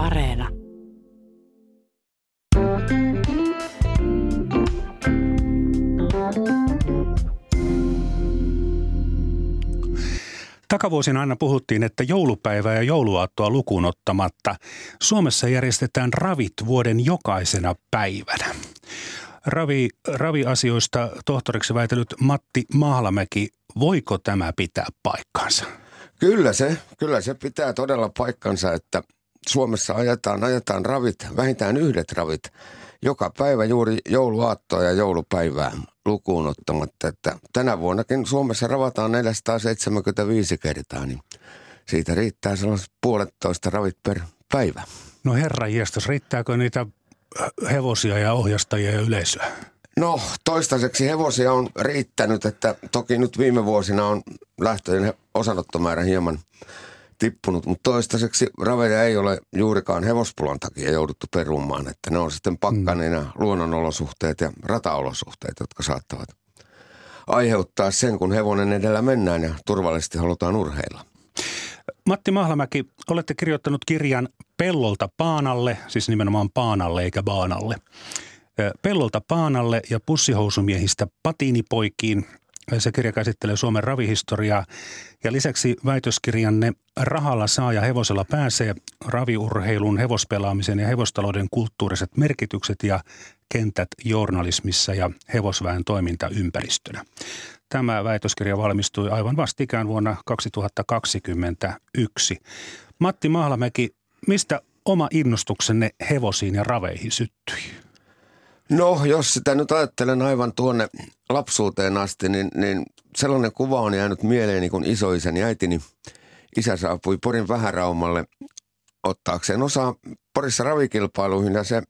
Areena. Takavuosina aina puhuttiin, että joulupäivää ja jouluaattoa lukuun ottamatta Suomessa järjestetään ravit vuoden jokaisena päivänä. Ravi, raviasioista tohtoriksi väitellyt Matti Mahlamäki, voiko tämä pitää paikkansa? Kyllä se, kyllä se pitää todella paikkansa, että Suomessa ajetaan, ajetaan ravit, vähintään yhdet ravit, joka päivä juuri jouluaattoa ja joulupäivää lukuun ottamatta. Että tänä vuonnakin Suomessa ravataan 475 kertaa, niin siitä riittää sellaiset puolettoista ravit per päivä. No herra jestas, riittääkö niitä hevosia ja ohjastajia ja yleisöä? No toistaiseksi hevosia on riittänyt, että toki nyt viime vuosina on lähtöjen osanottomäärä hieman tippunut, mutta toistaiseksi raveja ei ole juurikaan hevospulan takia jouduttu perumaan, että ne on sitten pakkaneina mm. luonnonolosuhteet ja rataolosuhteet, jotka saattavat aiheuttaa sen, kun hevonen edellä mennään ja turvallisesti halutaan urheilla. Matti Mahlamäki, olette kirjoittanut kirjan Pellolta Paanalle, siis nimenomaan Paanalle eikä Baanalle. Pellolta Paanalle ja pussihousumiehistä patiinipoikiin. Se kirja käsittelee Suomen ravihistoriaa ja lisäksi väitöskirjanne Rahalla saa ja hevosella pääsee raviurheilun, hevospelaamisen ja hevostalouden kulttuuriset merkitykset ja kentät journalismissa ja hevosväen toimintaympäristönä. Tämä väitöskirja valmistui aivan vastikään vuonna 2021. Matti Mahlamäki, mistä oma innostuksenne hevosiin ja raveihin syttyi? No, jos sitä nyt ajattelen aivan tuonne lapsuuteen asti, niin, niin sellainen kuva on jäänyt mieleeni, kun isoisäni äitini isä saapui Porin vähäraumalle ottaakseen osaa Porissa ravikilpailuihin. Ja se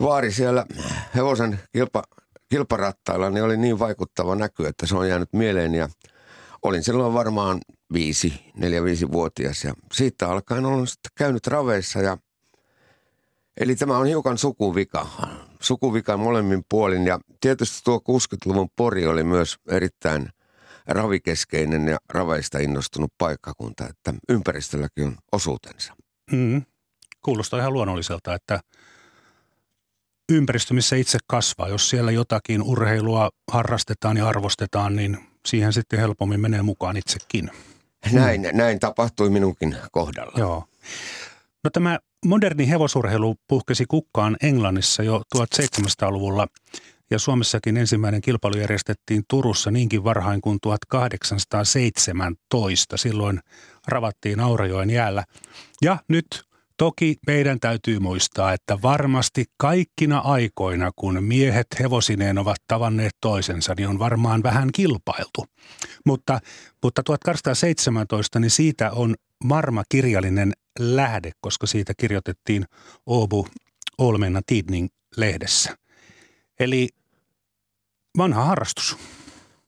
vaari siellä hevosen kilpa, kilparattailla niin oli niin vaikuttava näky, että se on jäänyt mieleen ja olin silloin varmaan viisi, neljä, viisi vuotias. Ja siitä alkaen olen sitten käynyt raveissa ja Eli tämä on hiukan sukuvika, sukuvika molemmin puolin ja tietysti tuo 60-luvun Pori oli myös erittäin ravikeskeinen ja raveista innostunut paikkakunta, että ympäristölläkin on osuutensa. Mm. Kuulostaa ihan luonnolliselta, että ympäristö, missä itse kasvaa, jos siellä jotakin urheilua harrastetaan ja arvostetaan, niin siihen sitten helpommin menee mukaan itsekin. Näin, mm. näin tapahtui minunkin kohdalla. Joo. No tämä moderni hevosurheilu puhkesi kukkaan Englannissa jo 1700-luvulla ja Suomessakin ensimmäinen kilpailu järjestettiin Turussa niinkin varhain kuin 1817. Silloin ravattiin Aurajoen jäällä. Ja nyt toki meidän täytyy muistaa, että varmasti kaikkina aikoina, kun miehet hevosineen ovat tavanneet toisensa, niin on varmaan vähän kilpailtu. Mutta, mutta 1817, niin siitä on varma kirjallinen lähde, koska siitä kirjoitettiin Åbo Olmenna Tidning lehdessä. Eli vanha harrastus.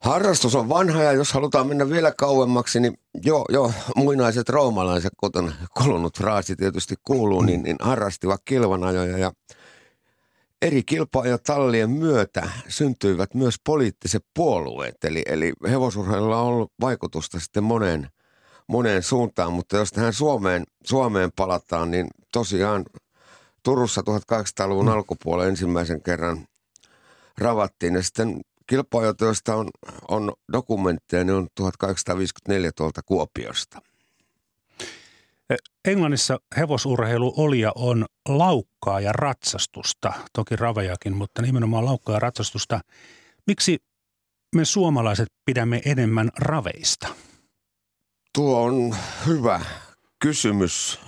Harrastus on vanha ja jos halutaan mennä vielä kauemmaksi, niin jo, jo muinaiset roomalaiset, kuten kulunut fraasi tietysti kuuluu, niin, niin harrastivat kilvanajoja ja eri kilpaajatallien myötä syntyivät myös poliittiset puolueet. Eli, eli hevosurheilulla on ollut vaikutusta sitten moneen, moneen suuntaan, mutta jos tähän Suomeen, Suomeen palataan, niin tosiaan Turussa 1800-luvun mm. alkupuolella ensimmäisen kerran ravattiin ja sitten kilpailut, joista on, on dokumentteja, ne on 1854 tuolta Kuopiosta. Englannissa hevosurheilu oli ja on laukkaa ja ratsastusta, toki ravejakin, mutta nimenomaan laukkaa ja ratsastusta. Miksi me suomalaiset pidämme enemmän raveista? Tuo on hyvä kysymys.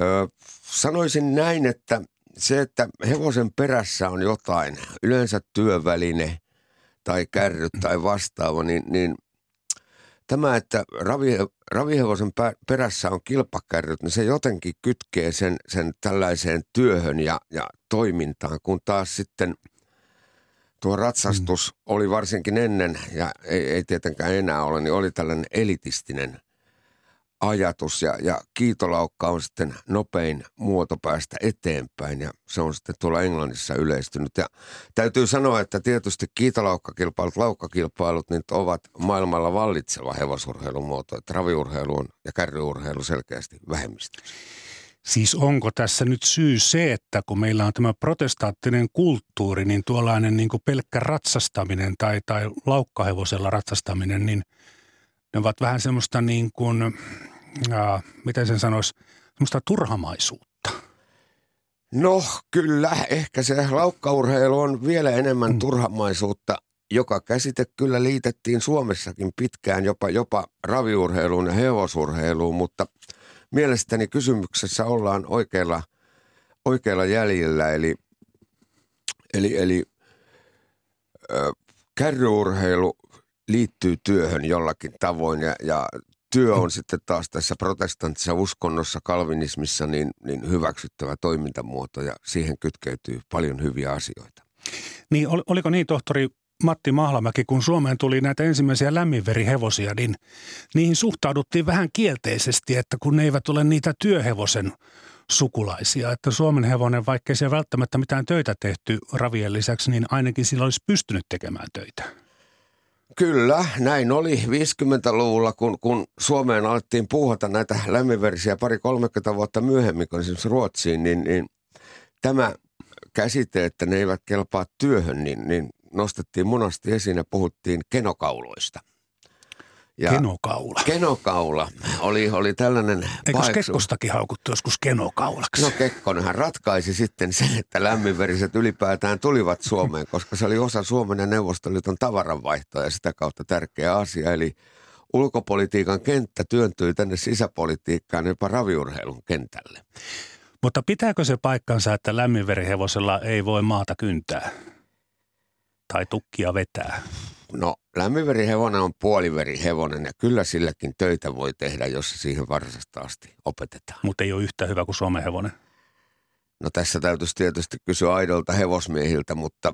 Ö, sanoisin näin, että se, että hevosen perässä on jotain, yleensä työväline tai kärryt tai vastaava, niin, niin tämä, että ravi, ravihevosen perässä on kilpakärryt, niin se jotenkin kytkee sen, sen tällaiseen työhön ja, ja toimintaan, kun taas sitten tuo ratsastus mm. oli varsinkin ennen, ja ei, ei tietenkään enää ole, niin oli tällainen elitistinen ajatus ja, ja kiitolaukka on sitten nopein muoto päästä eteenpäin ja se on sitten tuolla Englannissa yleistynyt. Ja täytyy sanoa, että tietysti kiitolaukkakilpailut, laukkakilpailut niin ovat maailmalla vallitseva hevosurheilun muoto, että raviurheilu on ja kärryurheilu selkeästi vähemmistö. Siis onko tässä nyt syy se, että kun meillä on tämä protestaattinen kulttuuri, niin tuollainen niin kuin pelkkä ratsastaminen tai, tai laukkahevosella ratsastaminen, niin ne ovat vähän semmoista niin kuin, äh, miten sen sanoisi, semmoista turhamaisuutta. No kyllä, ehkä se laukkaurheilu on vielä enemmän mm. turhamaisuutta, joka käsite kyllä liitettiin Suomessakin pitkään jopa, jopa raviurheiluun ja hevosurheiluun, mutta mielestäni kysymyksessä ollaan oikealla, oikealla jäljellä, eli, eli, eli kärryurheilu liittyy työhön jollakin tavoin. Ja, ja työ on sitten taas tässä protestanttisessa uskonnossa, kalvinismissa niin, niin hyväksyttävä toimintamuoto. Ja siihen kytkeytyy paljon hyviä asioita. Niin, oliko niin tohtori Matti Mahlamäki, kun Suomeen tuli näitä ensimmäisiä lämminverihevosia, niin niihin suhtauduttiin vähän kielteisesti, että kun ne eivät ole niitä työhevosen sukulaisia. Että Suomen hevonen, vaikkei se välttämättä mitään töitä tehty ravien lisäksi, niin ainakin sillä olisi pystynyt tekemään töitä. Kyllä, näin oli 50-luvulla, kun, kun Suomeen alettiin puuhata näitä lämminverisiä pari 30 vuotta myöhemmin, kun esimerkiksi Ruotsiin, niin, niin tämä käsite, että ne eivät kelpaa työhön, niin, niin nostettiin monasti esiin ja puhuttiin kenokauloista. Ja kenokaula. Kenokaula oli, oli tällainen Eikö paiksu. Kekkostakin haukuttu joskus kenokaulaksi? No Kekkonenhan ratkaisi sitten sen, että lämminveriset ylipäätään tulivat Suomeen, koska se oli osa Suomen ja Neuvostoliiton tavaranvaihtoa ja sitä kautta tärkeä asia. Eli ulkopolitiikan kenttä työntyi tänne sisäpolitiikkaan jopa raviurheilun kentälle. Mutta pitääkö se paikkansa, että lämminverihevosella ei voi maata kyntää? Tai tukkia vetää? No lämminverihevonen on puoliverihevonen ja kyllä silläkin töitä voi tehdä, jos siihen varsasta asti opetetaan. Mutta ei ole yhtä hyvä kuin Suomen hevonen. No tässä täytyisi tietysti kysyä aidolta hevosmiehiltä, mutta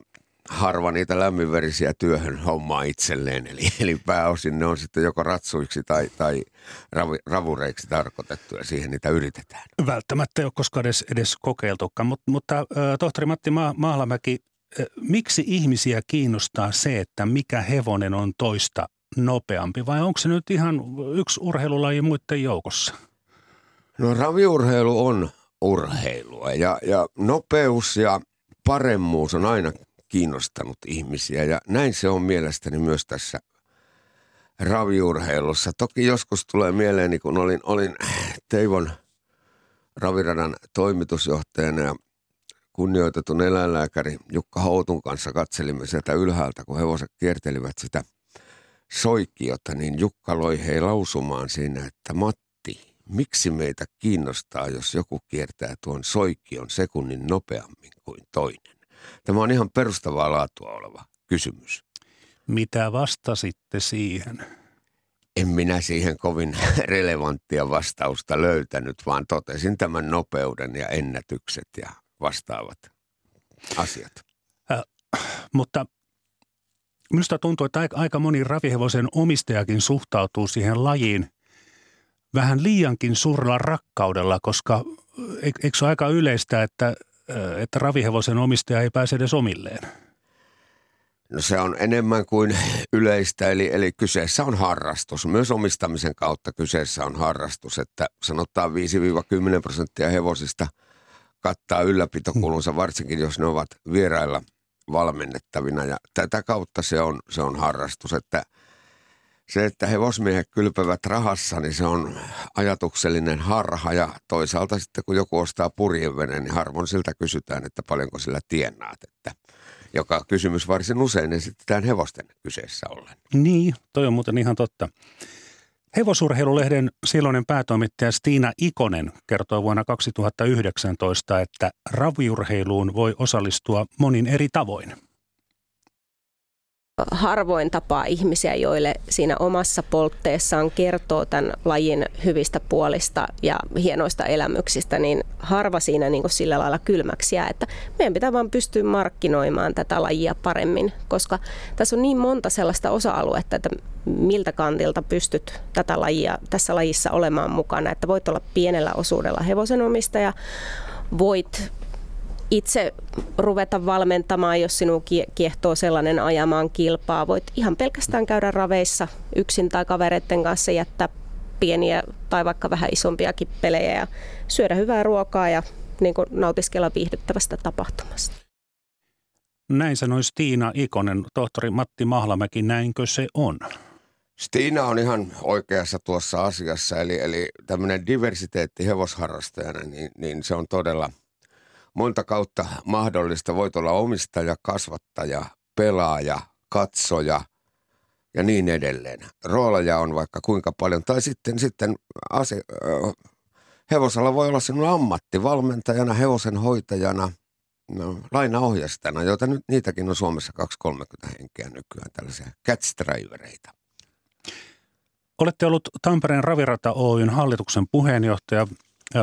harva niitä lämminverisiä työhön hommaa itselleen. Eli, eli pääosin ne on sitten joko ratsuiksi tai, tai ravi, ravureiksi tarkoitettu ja siihen niitä yritetään. Välttämättä ei ole koskaan edes, edes kokeiltukaan, mutta, mutta äh, tohtori Matti Ma- Mahlamäki, miksi ihmisiä kiinnostaa se, että mikä hevonen on toista nopeampi vai onko se nyt ihan yksi urheilulaji muiden joukossa? No raviurheilu on urheilua ja, ja nopeus ja paremmuus on aina kiinnostanut ihmisiä ja näin se on mielestäni myös tässä raviurheilussa. Toki joskus tulee mieleeni, kun olin, olin Teivon raviradan toimitusjohtajana ja kunnioitetun eläinlääkäri Jukka Houtun kanssa katselimme sieltä ylhäältä, kun hevoset kiertelivät sitä soikiota, niin Jukka loi hei lausumaan siinä, että Matti, miksi meitä kiinnostaa, jos joku kiertää tuon soikion sekunnin nopeammin kuin toinen? Tämä on ihan perustavaa laatua oleva kysymys. Mitä vastasitte siihen? En minä siihen kovin relevanttia vastausta löytänyt, vaan totesin tämän nopeuden ja ennätykset ja vastaavat asiat. Äh, mutta minusta tuntuu, että aika moni ravihevosen omistajakin suhtautuu siihen lajiin vähän liiankin suurella rakkaudella, koska eikö se ole aika yleistä, että, että ravihevosen omistaja ei pääse edes omilleen? No se on enemmän kuin yleistä, eli, eli kyseessä on harrastus. Myös omistamisen kautta kyseessä on harrastus, että sanotaan 5-10 prosenttia hevosista – kattaa ylläpitokulunsa, varsinkin jos ne ovat vierailla valmennettavina. Ja tätä kautta se on, se on harrastus, että se, että hevosmiehet kylpevät rahassa, niin se on ajatuksellinen harha. Ja toisaalta sitten kun joku ostaa purjeveneen, niin harvoin siltä kysytään, että paljonko sillä tienaat. Että joka kysymys varsin usein esitetään hevosten kyseessä ollen. Niin, toi on muuten ihan totta. Hevosurheilulehden silloinen päätoimittaja Stiina Ikonen kertoi vuonna 2019, että raviurheiluun voi osallistua monin eri tavoin harvoin tapaa ihmisiä, joille siinä omassa poltteessaan kertoo tämän lajin hyvistä puolista ja hienoista elämyksistä, niin harva siinä niin kuin sillä lailla kylmäksi jää, että meidän pitää vaan pystyä markkinoimaan tätä lajia paremmin, koska tässä on niin monta sellaista osa-aluetta, että miltä kantilta pystyt tätä lajia tässä lajissa olemaan mukana, että voit olla pienellä osuudella hevosenomistaja, voit itse ruveta valmentamaan, jos sinun kiehtoo sellainen ajamaan kilpaa. Voit ihan pelkästään käydä raveissa yksin tai kavereiden kanssa jättää pieniä tai vaikka vähän isompiakin pelejä ja syödä hyvää ruokaa ja niin kuin nautiskella viihdyttävästä tapahtumasta. Näin sanoi Stiina Ikonen, tohtori Matti Mahlamäki, näinkö se on? Stiina on ihan oikeassa tuossa asiassa, eli, eli tämmöinen diversiteetti hevosharrastajana, niin, niin se on todella monta kautta mahdollista. Voit olla omistaja, kasvattaja, pelaaja, katsoja ja niin edelleen. Rooleja on vaikka kuinka paljon. Tai sitten, sitten ase, hevosalla voi olla sinun ammatti valmentajana, hevosen hoitajana, no, lainaohjastajana, joita nyt niitäkin on Suomessa 230 henkeä nykyään, tällaisia catch. Olette ollut Tampereen Ravirata Oyn hallituksen puheenjohtaja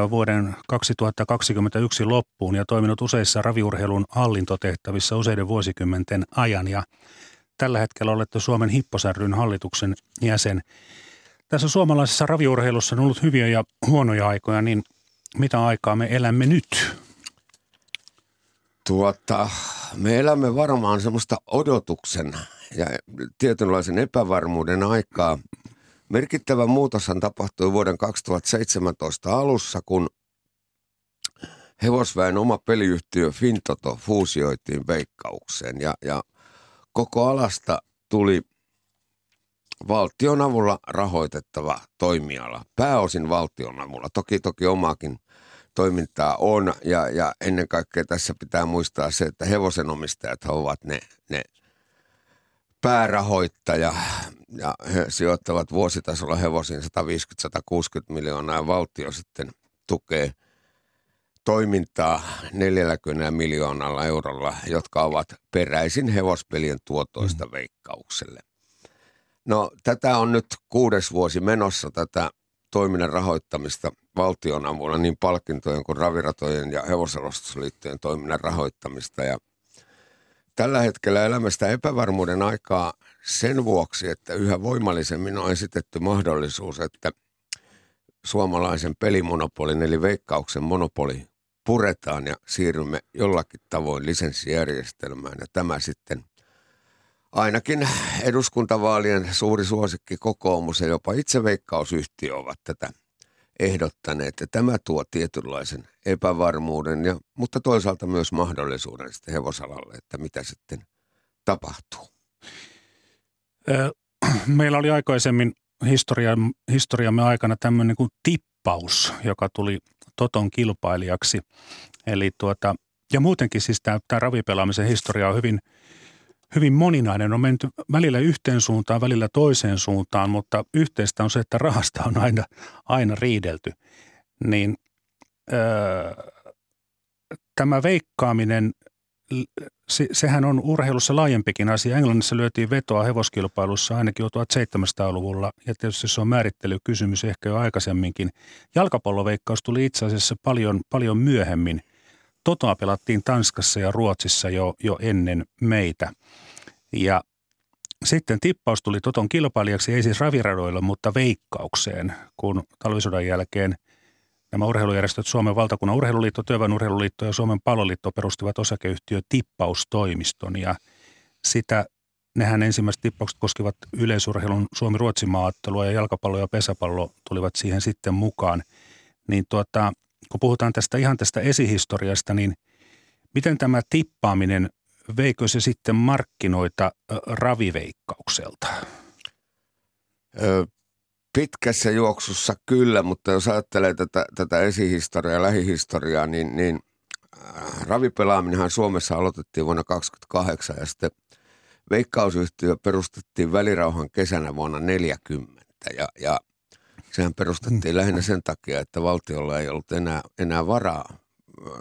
vuoden 2021 loppuun ja toiminut useissa raviurheilun hallintotehtävissä useiden vuosikymmenten ajan ja tällä hetkellä olette Suomen hipposärryn hallituksen jäsen. Tässä suomalaisessa raviurheilussa on ollut hyviä ja huonoja aikoja, niin mitä aikaa me elämme nyt? Tuota, me elämme varmaan semmoista odotuksen ja tietynlaisen epävarmuuden aikaa – Merkittävä muutoshan tapahtui vuoden 2017 alussa, kun hevosväen oma peliyhtiö Fintoto fuusioitiin veikkaukseen ja, ja koko alasta tuli valtion avulla rahoitettava toimiala. Pääosin valtion avulla. Toki, toki omaakin toimintaa on ja, ja ennen kaikkea tässä pitää muistaa se, että hevosenomistajat ovat ne, ne päärahoittaja ja he sijoittavat vuositasolla hevosiin 150-160 miljoonaa ja valtio sitten tukee toimintaa 40 miljoonalla eurolla, jotka ovat peräisin hevospelien tuotoista mm. veikkaukselle. No tätä on nyt kuudes vuosi menossa tätä toiminnan rahoittamista valtion avulla, niin palkintojen kuin raviratojen ja hevoselostusliittojen toiminnan rahoittamista. Ja tällä hetkellä elämästä epävarmuuden aikaa sen vuoksi, että yhä voimallisemmin on esitetty mahdollisuus, että suomalaisen pelimonopolin eli veikkauksen monopoli puretaan ja siirrymme jollakin tavoin lisenssijärjestelmään. Ja tämä sitten ainakin eduskuntavaalien suuri suosikki kokoomus ja jopa itse veikkausyhtiö ovat tätä ehdottaneet. Ja tämä tuo tietynlaisen epävarmuuden, ja, mutta toisaalta myös mahdollisuuden sitten hevosalalle, että mitä sitten tapahtuu. Meillä oli aikaisemmin historia, historiamme aikana tämmöinen kuin tippaus, joka tuli Toton kilpailijaksi. Eli tuota, ja muutenkin siis tämä, tämä ravipelaamisen historia on hyvin, hyvin moninainen. On menty välillä yhteen suuntaan, välillä toiseen suuntaan, mutta yhteistä on se, että rahasta on aina, aina riidelty. Niin öö, tämä veikkaaminen se, sehän on urheilussa laajempikin asia. Englannissa lyötiin vetoa hevoskilpailussa ainakin jo 1700-luvulla ja tietysti se on määrittelykysymys ehkä jo aikaisemminkin. Jalkapalloveikkaus tuli itse asiassa paljon, paljon myöhemmin. Totoa pelattiin Tanskassa ja Ruotsissa jo, jo ennen meitä. Ja sitten tippaus tuli Toton kilpailijaksi, ei siis raviradoilla, mutta veikkaukseen, kun talvisodan jälkeen – Nämä urheilujärjestöt, Suomen valtakunnan urheiluliitto, Työväen urheiluliitto ja Suomen paloliitto perustivat osakeyhtiö Tippaustoimiston ja sitä nehän ensimmäiset tippaukset koskivat yleisurheilun Suomi-Ruotsin maaottelua ja jalkapallo ja pesäpallo tulivat siihen sitten mukaan. Niin tuota, kun puhutaan tästä ihan tästä esihistoriasta, niin miten tämä tippaaminen, veikö se sitten markkinoita raviveikkaukselta? Pitkässä juoksussa kyllä, mutta jos ajattelee tätä, tätä esihistoriaa lähihistoriaa, niin, niin äh, ravipelaaminenhan Suomessa aloitettiin vuonna 2028 ja sitten veikkausyhtiö perustettiin välirauhan kesänä vuonna 40 ja, ja sehän perustettiin lähinnä sen takia, että valtiolla ei ollut enää, enää varaa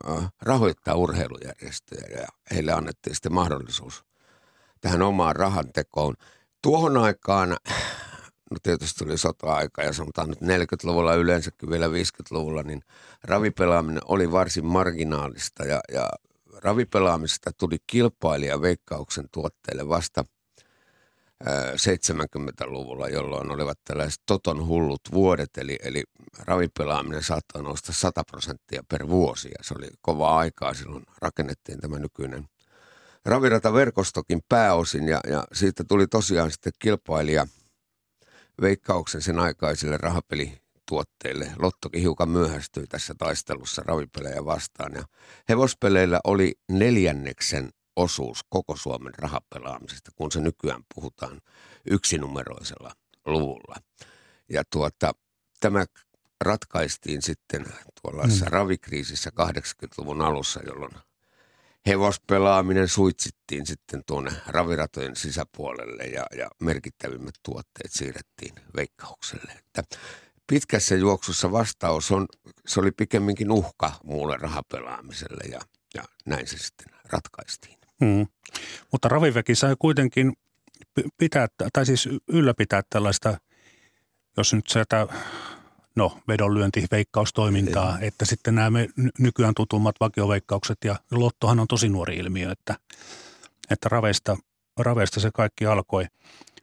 äh, rahoittaa urheilujärjestöjä ja heille annettiin sitten mahdollisuus tähän omaan rahantekoon. Tuohon aikaan no tietysti tuli sota-aika ja sanotaan nyt 40-luvulla yleensäkin vielä 50-luvulla, niin ravipelaaminen oli varsin marginaalista ja, ja ravipelaamista tuli kilpailija veikkauksen tuotteille vasta 70-luvulla, jolloin olivat tällaiset toton hullut vuodet, eli, eli ravipelaaminen saattoi nousta 100 prosenttia per vuosi, ja se oli kova aikaa silloin rakennettiin tämä nykyinen ravirataverkostokin pääosin, ja, ja siitä tuli tosiaan sitten kilpailija – veikkauksen sen aikaisille rahapelituotteille. Lottokin hiukan myöhästyi tässä taistelussa ravipelejä vastaan ja hevospeleillä oli neljänneksen osuus koko Suomen rahapelaamisesta, kun se nykyään puhutaan yksinumeroisella luvulla. Ja tuota, tämä ratkaistiin sitten tuollaisessa mm. ravikriisissä 80-luvun alussa, jolloin hevospelaaminen suitsittiin sitten tuonne raviratojen sisäpuolelle ja, ja merkittävimmät tuotteet siirrettiin veikkaukselle. Että pitkässä juoksussa vastaus on, se oli pikemminkin uhka muulle rahapelaamiselle ja, ja näin se sitten ratkaistiin. Hmm. Mutta raviväki sai kuitenkin pitää, tai siis ylläpitää tällaista, jos nyt sieltä no, vedonlyönti, veikkaustoimintaa, Ei. että sitten nämä me nykyään tutummat vakioveikkaukset ja lottohan on tosi nuori ilmiö, että, että raveista, raveista se kaikki alkoi.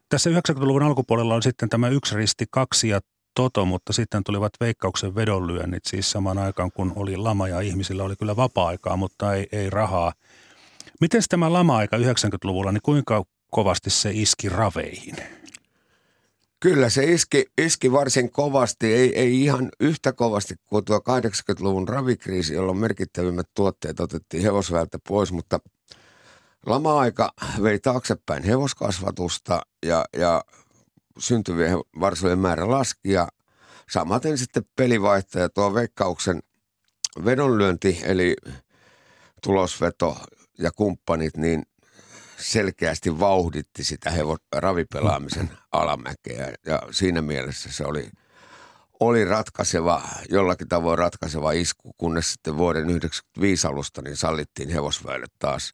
Tässä 90-luvun alkupuolella on sitten tämä yksi risti kaksi ja toto, mutta sitten tulivat veikkauksen vedonlyönnit, siis samaan aikaan kun oli lama ja ihmisillä oli kyllä vapaa-aikaa, mutta ei, ei rahaa. Miten tämä lama-aika 90-luvulla, niin kuinka kovasti se iski raveihin? Kyllä se iski, iski varsin kovasti, ei, ei ihan yhtä kovasti kuin tuo 80-luvun ravikriisi, jolloin merkittävimmät tuotteet otettiin hevosväeltä pois, mutta lama-aika vei taaksepäin hevoskasvatusta ja, ja syntyvien varsojen määrä laski ja samaten sitten pelivaihtaja tuo veikkauksen vedonlyönti eli tulosveto ja kumppanit, niin selkeästi vauhditti sitä hevo, ravipelaamisen alamäkeä ja siinä mielessä se oli, oli ratkaiseva, jollakin tavoin ratkaiseva isku, kunnes sitten vuoden 1995 alusta niin sallittiin hevosväylet taas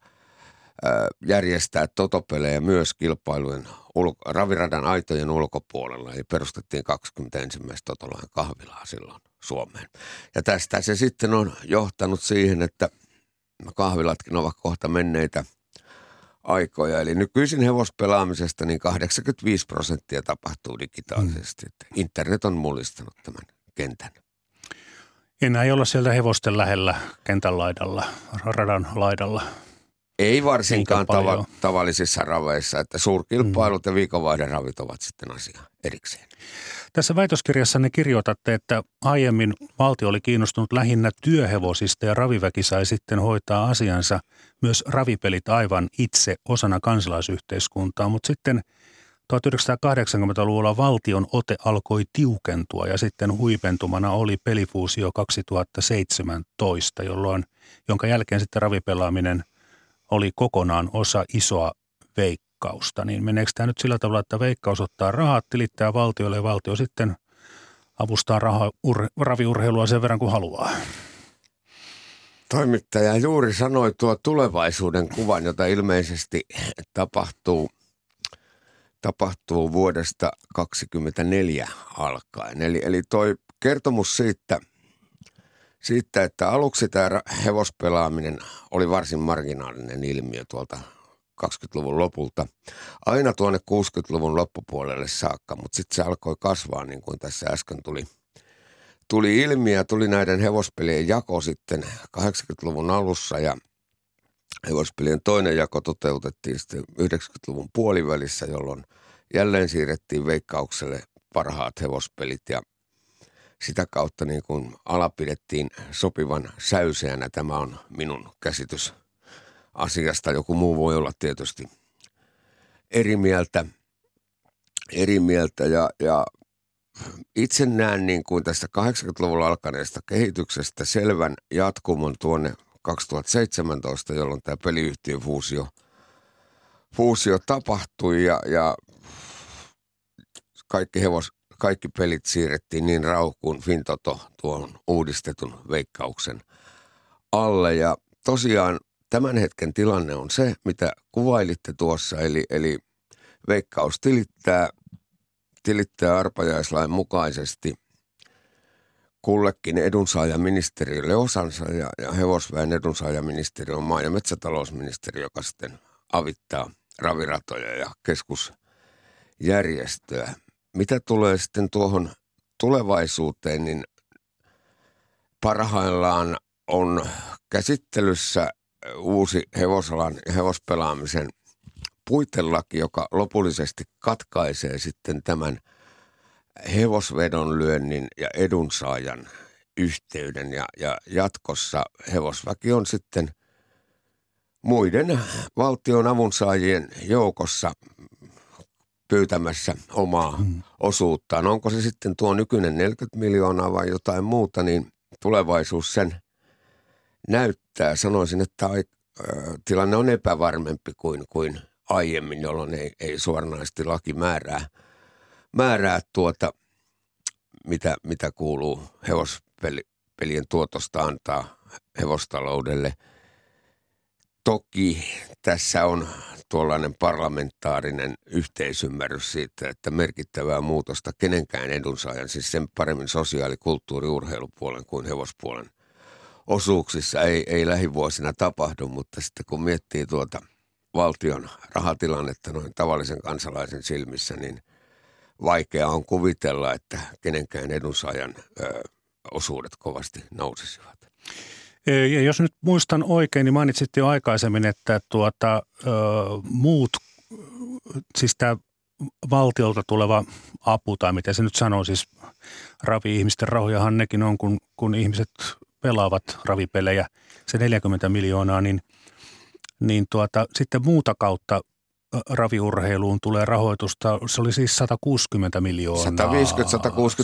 järjestää totopelejä myös kilpailujen ulko- raviradan aitojen ulkopuolella. Eli perustettiin 21. totolain kahvilaa silloin Suomeen. Ja tästä se sitten on johtanut siihen, että kahvilatkin ovat kohta menneitä – aikoja. Eli nykyisin hevospelaamisesta niin 85 prosenttia tapahtuu digitaalisesti. Mm. Internet on mullistanut tämän kentän. Enää ei olla sieltä hevosten lähellä kentän laidalla, radan laidalla. Ei varsinkaan tava- tavallisissa raveissa, että suurkilpailut mm. ja viikonvaihderavit ovat sitten asia erikseen. Tässä väitöskirjassanne kirjoitatte, että aiemmin valtio oli kiinnostunut lähinnä työhevosista ja raviväki sai sitten hoitaa asiansa. Myös ravipelit aivan itse osana kansalaisyhteiskuntaa, mutta sitten 1980-luvulla valtion ote alkoi tiukentua ja sitten huipentumana oli pelifuusio 2017, jolloin, jonka jälkeen sitten ravipelaaminen oli kokonaan osa isoa veikkaa veikkausta, niin meneekö tämä nyt sillä tavalla, että veikkaus ottaa rahat, tilittää valtiolle ja valtio sitten avustaa raha, ur, raviurheilua sen verran kuin haluaa? Toimittaja juuri sanoi tuo tulevaisuuden kuvan, jota ilmeisesti tapahtuu, tapahtuu vuodesta 2024 alkaen. Eli, eli toi kertomus siitä, siitä, että aluksi tämä hevospelaaminen oli varsin marginaalinen ilmiö tuolta 20-luvun lopulta aina tuonne 60-luvun loppupuolelle saakka, mutta sitten se alkoi kasvaa niin kuin tässä äsken tuli, tuli ilmi ja tuli näiden hevospelien jako sitten 80-luvun alussa ja hevospelien toinen jako toteutettiin sitten 90-luvun puolivälissä, jolloin jälleen siirrettiin veikkaukselle parhaat hevospelit ja sitä kautta niin kuin ala pidettiin sopivan säyseänä. Tämä on minun käsitys asiasta. Joku muu voi olla tietysti eri mieltä, eri mieltä ja, ja itse näen niin kuin tästä 80-luvulla alkaneesta kehityksestä selvän jatkumon tuonne 2017, jolloin tämä peliyhtiön fuusio, fuusio tapahtui ja, ja kaikki, hevos, kaikki pelit siirrettiin niin raukuun Fintoto tuon uudistetun veikkauksen alle. Ja tosiaan tämän hetken tilanne on se, mitä kuvailitte tuossa, eli, eli veikkaus tilittää, tilittää arpajaislain mukaisesti kullekin edunsaajaministeriölle osansa ja, ja hevosväen edunsaajaministeriö on maa- ja metsätalousministeriö, joka sitten avittaa raviratoja ja keskusjärjestöä. Mitä tulee sitten tuohon tulevaisuuteen, niin parhaillaan on käsittelyssä uusi hevosalan hevospelaamisen puitelaki, joka lopullisesti katkaisee sitten tämän hevosvedonlyönnin ja edunsaajan yhteyden ja, ja jatkossa hevosväki on sitten muiden valtion avunsaajien joukossa pyytämässä omaa hmm. osuuttaan. Onko se sitten tuo nykyinen 40 miljoonaa vai jotain muuta, niin tulevaisuus sen näyttää. Sanoisin, että tilanne on epävarmempi kuin, kuin aiemmin, jolloin ei, ei suoranaisesti laki määrää, määrää tuota, mitä, mitä kuuluu hevospelien tuotosta antaa hevostaloudelle. Toki tässä on tuollainen parlamentaarinen yhteisymmärrys siitä, että merkittävää muutosta kenenkään edunsaajan, siis sen paremmin sosiaali-, kulttuuri-, urheilupuolen kuin hevospuolen osuuksissa ei, ei lähivuosina tapahdu, mutta sitten kun miettii tuota valtion rahatilannetta noin tavallisen kansalaisen silmissä, niin vaikea on kuvitella, että kenenkään edunsaajan ö, osuudet kovasti nousisivat. Ja jos nyt muistan oikein, niin mainitsit jo aikaisemmin, että tuota, ö, muut, siis tämä valtiolta tuleva apu tai miten se nyt sanoo, siis ravi-ihmisten rahojahan nekin on, kun, kun ihmiset pelaavat ravipelejä, se 40 miljoonaa, niin, niin tuota, sitten muuta kautta raviurheiluun tulee rahoitusta, se oli siis 160 miljoonaa.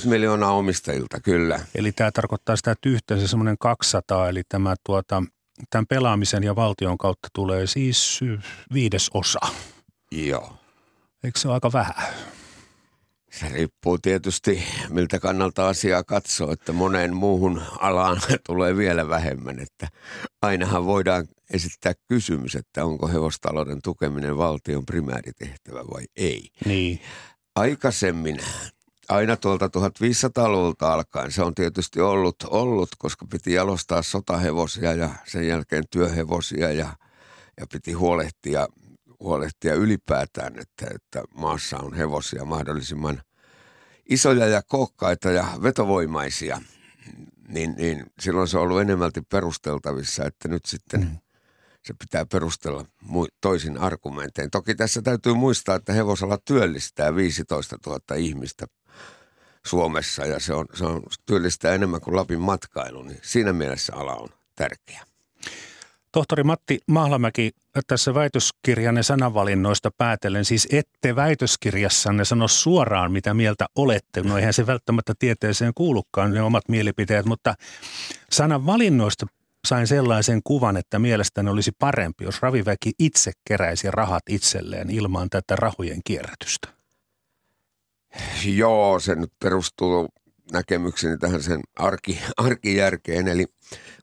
150-160 miljoonaa omistajilta, kyllä. Eli tämä tarkoittaa sitä, että yhteensä semmoinen 200, eli tämä tuota, tämän pelaamisen ja valtion kautta tulee siis viides osa. Joo. Eikö se ole aika vähän? Se riippuu tietysti, miltä kannalta asiaa katsoo, että moneen muuhun alaan tulee vielä vähemmän. Että ainahan voidaan esittää kysymys, että onko hevostalouden tukeminen valtion primääritehtävä vai ei. Niin. Aikaisemmin, aina tuolta 1500-luvulta alkaen, se on tietysti ollut, ollut, koska piti jalostaa sotahevosia ja sen jälkeen työhevosia ja, ja piti huolehtia huolehtia ylipäätään, että, että maassa on hevosia mahdollisimman isoja ja kokkaita ja vetovoimaisia, niin, niin silloin se on ollut enemmälti perusteltavissa, että nyt sitten mm. se pitää perustella toisin argumentein. Toki tässä täytyy muistaa, että hevosala työllistää 15 000 ihmistä Suomessa ja se on, se on työllistää enemmän kuin Lapin matkailu, niin siinä mielessä ala on tärkeä. Tohtori Matti Mahlamäki, tässä väitöskirjanne sanavalinnoista päätellen, siis ette väitöskirjassanne sano suoraan, mitä mieltä olette. No eihän se välttämättä tieteeseen kuulukaan, ne omat mielipiteet, mutta sanavalinnoista sain sellaisen kuvan, että mielestäni olisi parempi, jos raviväki itse keräisi rahat itselleen ilman tätä rahojen kierrätystä. Joo, se nyt perustuu näkemykseni tähän sen arki, arkijärkeen. Eli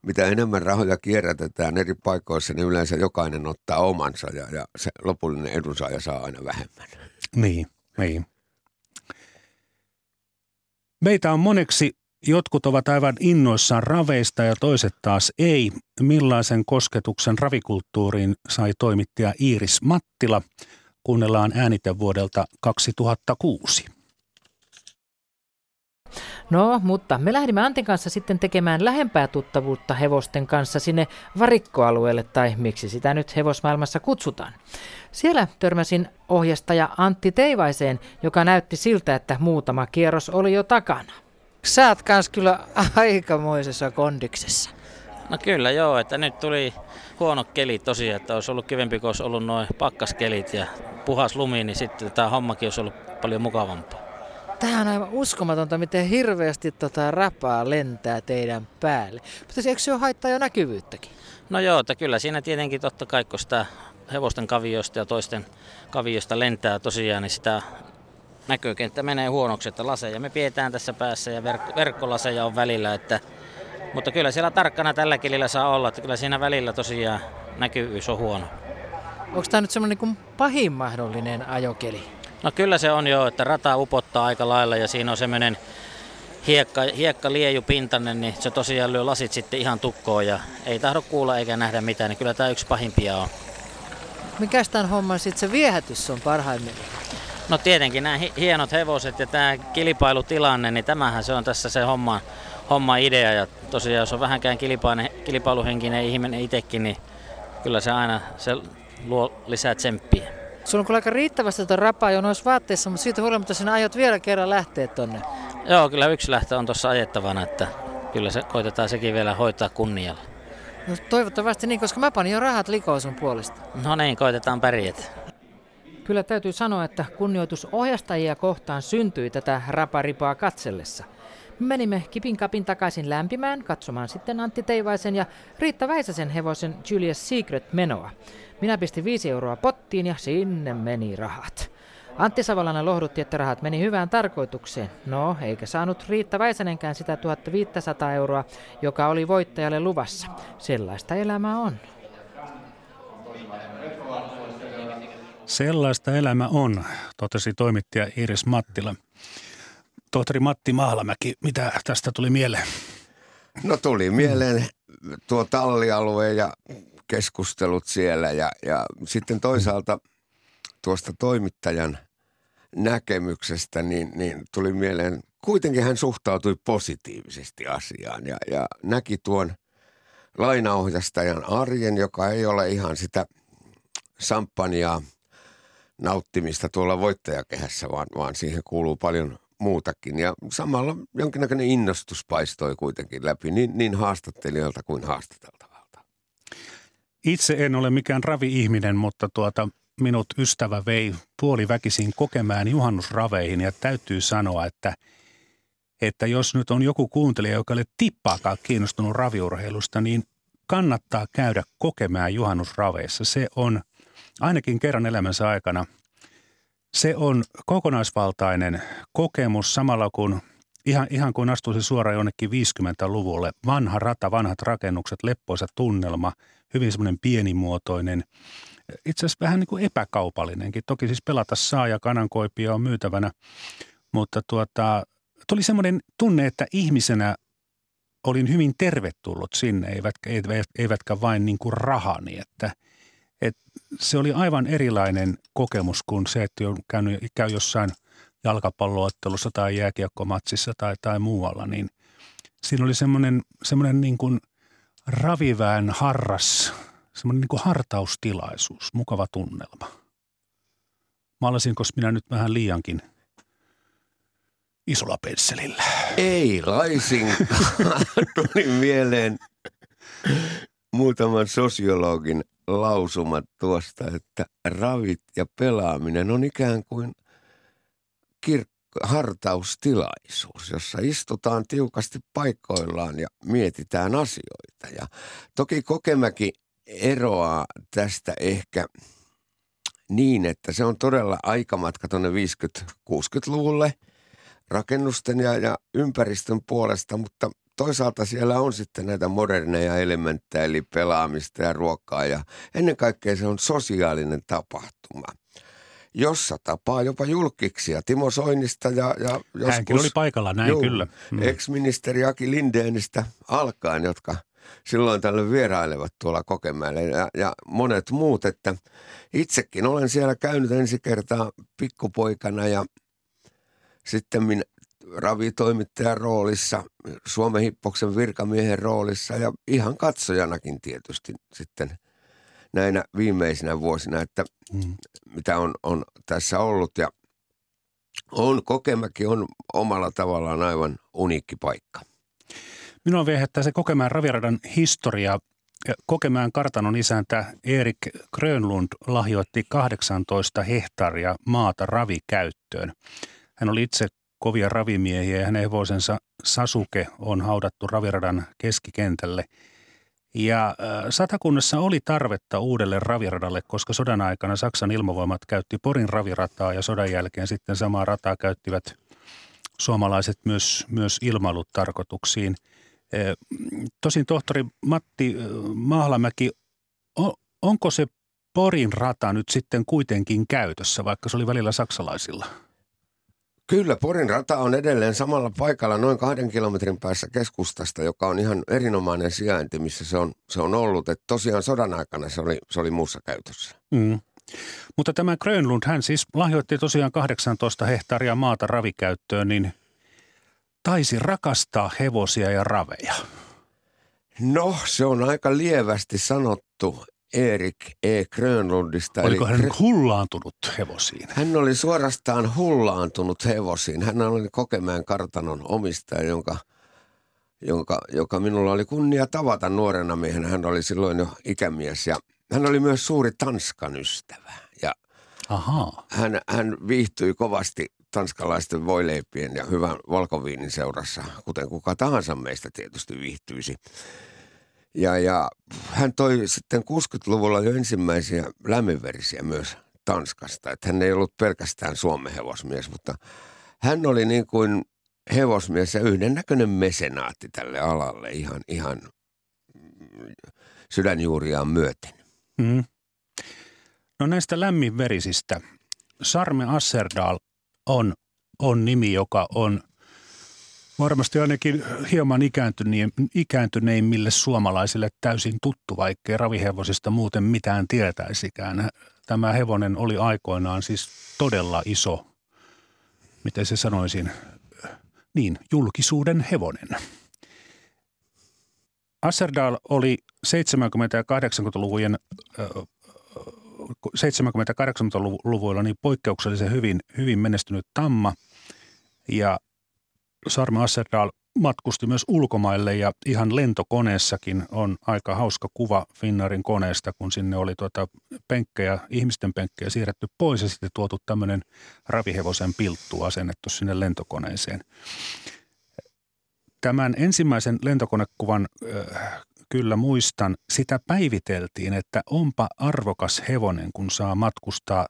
mitä enemmän rahoja kierrätetään eri paikoissa, niin yleensä jokainen ottaa omansa ja, ja se lopullinen edunsaaja saa aina vähemmän. Niin, niin. Meitä on moneksi, jotkut ovat aivan innoissaan raveista ja toiset taas ei. Millaisen kosketuksen ravikulttuuriin sai toimittaja Iiris Mattila? Kuunnellaan äänite vuodelta 2006. No, mutta me lähdimme Antin kanssa sitten tekemään lähempää tuttavuutta hevosten kanssa sinne varikkoalueelle, tai miksi sitä nyt hevosmaailmassa kutsutaan. Siellä törmäsin ohjastaja Antti Teivaiseen, joka näytti siltä, että muutama kierros oli jo takana. Sä oot kans kyllä aikamoisessa kondiksessa. No kyllä joo, että nyt tuli huono keli tosiaan, että olisi ollut kivempi, kun olisi ollut noin pakkaskelit ja puhas lumi, niin sitten tämä hommakin olisi ollut paljon mukavampaa. Tämä on aivan uskomatonta, miten hirveästi tota rapaa lentää teidän päälle. Mutta eikö se ole haittaa jo näkyvyyttäkin? No joo, että kyllä siinä tietenkin totta kai, kun sitä hevosten kaviosta ja toisten kaviosta lentää tosiaan, niin sitä näkökenttä menee huonoksi, että laseja me pidetään tässä päässä ja verk- verkkolaseja on välillä, että mutta kyllä siellä tarkkana tällä kelillä saa olla, että kyllä siinä välillä tosiaan näkyvyys on huono. Onko tämä nyt semmoinen niin pahin mahdollinen ajokeli? No kyllä se on jo, että rata upottaa aika lailla ja siinä on semmoinen hiekka, hiekka lieju pintainen, niin se tosiaan lyö lasit sitten ihan tukkoon ja ei tahdo kuulla eikä nähdä mitään, niin kyllä tämä yksi pahimpia on. Mikäs tämän homman sitten se viehätys on parhaimmillaan? No tietenkin nämä hienot hevoset ja tämä kilpailutilanne, niin tämähän se on tässä se homma, homma idea. Ja tosiaan jos on vähänkään kilpailuhenkinen ihminen itsekin, niin kyllä se aina se luo lisää tsemppiä. Sulla on kyllä aika riittävästi tuota rapaa jo noissa vaatteissa, mutta siitä huolimatta sinä aiot vielä kerran lähteä tonne. Joo, kyllä yksi lähtö on tuossa ajettavana, että kyllä se koitetaan sekin vielä hoitaa kunnialla. No toivottavasti niin, koska mä panin jo rahat likoon sun puolesta. No niin, koitetaan pärjätä. Kyllä täytyy sanoa, että kunnioitus ohjastajia kohtaan syntyi tätä raparipaa katsellessa. Me menimme kipin kapin takaisin lämpimään katsomaan sitten Antti Teivaisen ja Riitta Väisäsen hevosen Julius Secret menoa. Minä pistin 5 euroa pottiin ja sinne meni rahat. Antti Savolainen lohdutti, että rahat meni hyvään tarkoitukseen. No, eikä saanut Riitta Väisänenkään sitä 1500 euroa, joka oli voittajalle luvassa. Sellaista elämä on. Sellaista elämä on, totesi toimittaja Iris Mattila. Tohtori Matti Mahlamäki, mitä tästä tuli mieleen? No tuli mieleen tuo tallialue ja keskustelut siellä ja, ja sitten toisaalta tuosta toimittajan näkemyksestä, niin, niin tuli mieleen, kuitenkin hän suhtautui positiivisesti asiaan ja, ja näki tuon lainaohjastajan arjen, joka ei ole ihan sitä samppaniaa nauttimista tuolla voittajakehässä, vaan, vaan siihen kuuluu paljon muutakin. Ja samalla jonkinnäköinen innostus paistoi kuitenkin läpi niin, niin haastattelijoilta kuin haastateltavalta. Itse en ole mikään ravi-ihminen, mutta tuota, minut ystävä vei puoliväkisin kokemään juhannusraveihin ja täytyy sanoa, että, että jos nyt on joku kuuntelija, joka ei tippaakaan kiinnostunut raviurheilusta, niin kannattaa käydä kokemaan juhannusraveissa. Se on ainakin kerran elämänsä aikana. Se on kokonaisvaltainen kokemus samalla kun ihan, ihan kuin astuisi suoraan jonnekin 50-luvulle. Vanha rata, vanhat rakennukset, leppoisa tunnelma, hyvin semmoinen pienimuotoinen – itse asiassa vähän niin kuin epäkaupallinenkin. Toki siis pelata saa ja kanankoipia on myytävänä, mutta tuota, tuli semmoinen tunne, että ihmisenä olin hyvin tervetullut sinne, eivätkä, eivätkä vain niin kuin rahani, että, että se oli aivan erilainen kokemus kuin se, että käynyt, käy jossain jalkapalloottelussa tai jääkiekkomatsissa tai, tai muualla, niin siinä oli semmoinen, semmoinen niin kuin ravivään harras semmoinen niin kuin hartaustilaisuus, mukava tunnelma. Maalasinko minä nyt vähän liiankin isolla pensselillä? Ei laisin. Tuli mieleen muutaman sosiologin lausumat tuosta, että ravit ja pelaaminen on ikään kuin hartaustilaisuus, jossa istutaan tiukasti paikoillaan ja mietitään asioita. Ja toki Kokemäki eroaa tästä ehkä niin, että se on todella aikamatka tuonne 50-60-luvulle rakennusten ja, ja ympäristön puolesta, mutta toisaalta siellä on sitten näitä moderneja elementtejä, eli pelaamista ja ruokaa ja ennen kaikkea se on sosiaalinen tapahtuma jossa tapaa jopa julkiksia Timo Soinista ja, ja joskus... Hänkin oli paikalla, näin juu, kyllä. Mm. Ex-ministeri Aki Lindeenistä alkaen, jotka – silloin tällöin vierailevat tuolla Kokemäelle ja, ja monet muut, että itsekin olen siellä käynyt ensi kertaa pikkupoikana ja sitten minä ravitoimittajan roolissa, Suomen hippoksen virkamiehen roolissa ja ihan katsojanakin tietysti sitten näinä viimeisinä vuosina, että mm. mitä on, on tässä ollut ja on Kokemäki on omalla tavallaan aivan uniikki paikka. Minua viehättää se Kokemään raviradan historia. Kokemään kartanon isäntä Erik Grönlund lahjoitti 18 hehtaaria maata ravikäyttöön. Hän oli itse kovia ravimiehiä ja hänen hevosensa Sasuke on haudattu raviradan keskikentälle. Ja Satakunnassa oli tarvetta uudelle raviradalle, koska sodan aikana Saksan ilmavoimat käytti Porin ravirataa ja sodan jälkeen sitten samaa rataa käyttivät suomalaiset myös, myös ilmailutarkoituksiin – Tosin tohtori Matti Mahlamäki, onko se Porin rata nyt sitten kuitenkin käytössä, vaikka se oli välillä saksalaisilla? Kyllä, Porin rata on edelleen samalla paikalla noin kahden kilometrin päässä keskustasta, joka on ihan erinomainen sijainti, missä se on, se on ollut. Et tosiaan sodan aikana se oli, se oli muussa käytössä. Mm. Mutta tämä Grönlund, hän siis lahjoitti tosiaan 18 hehtaaria maata ravikäyttöön, niin – taisi rakastaa hevosia ja raveja? No, se on aika lievästi sanottu. Erik E. Grönlundista. Oliko hän hullaantunut hevosiin? Hän oli suorastaan hullaantunut hevosiin. Hän oli Kokemään kartanon omistaja, jonka, jonka, joka minulla oli kunnia tavata nuorena miehenä. Hän oli silloin jo ikämies ja hän oli myös suuri Tanskan ystävä. Ja Ahaa. hän, hän viihtyi kovasti tanskalaisten voileipien ja hyvän valkoviinin seurassa, kuten kuka tahansa meistä tietysti viihtyisi. Ja, ja hän toi sitten 60-luvulla jo ensimmäisiä lämminverisiä myös Tanskasta. Että hän ei ollut pelkästään Suomen hevosmies, mutta hän oli niin kuin hevosmies ja yhdennäköinen mesenaatti tälle alalle ihan, ihan sydänjuuriaan myöten. Mm. No näistä lämminverisistä. Sarme Asserdal on, on nimi, joka on varmasti ainakin hieman ikääntyneimmille suomalaisille täysin tuttu, vaikkei ravihevosista muuten mitään tietäisikään. Tämä hevonen oli aikoinaan siis todella iso, miten se sanoisin, niin, julkisuuden hevonen. Asserdal oli 70- ja 80-luvujen 70-80-luvuilla niin poikkeuksellisen hyvin, hyvin menestynyt tamma ja Sarme Asserdal matkusti myös ulkomaille ja ihan lentokoneessakin on aika hauska kuva Finnarin koneesta, kun sinne oli tuota penkkejä, ihmisten penkkejä siirretty pois ja sitten tuotu tämmöinen ravihevosen pilttu asennettu sinne lentokoneeseen. Tämän ensimmäisen lentokonekuvan äh, kyllä muistan, sitä päiviteltiin, että onpa arvokas hevonen, kun saa matkustaa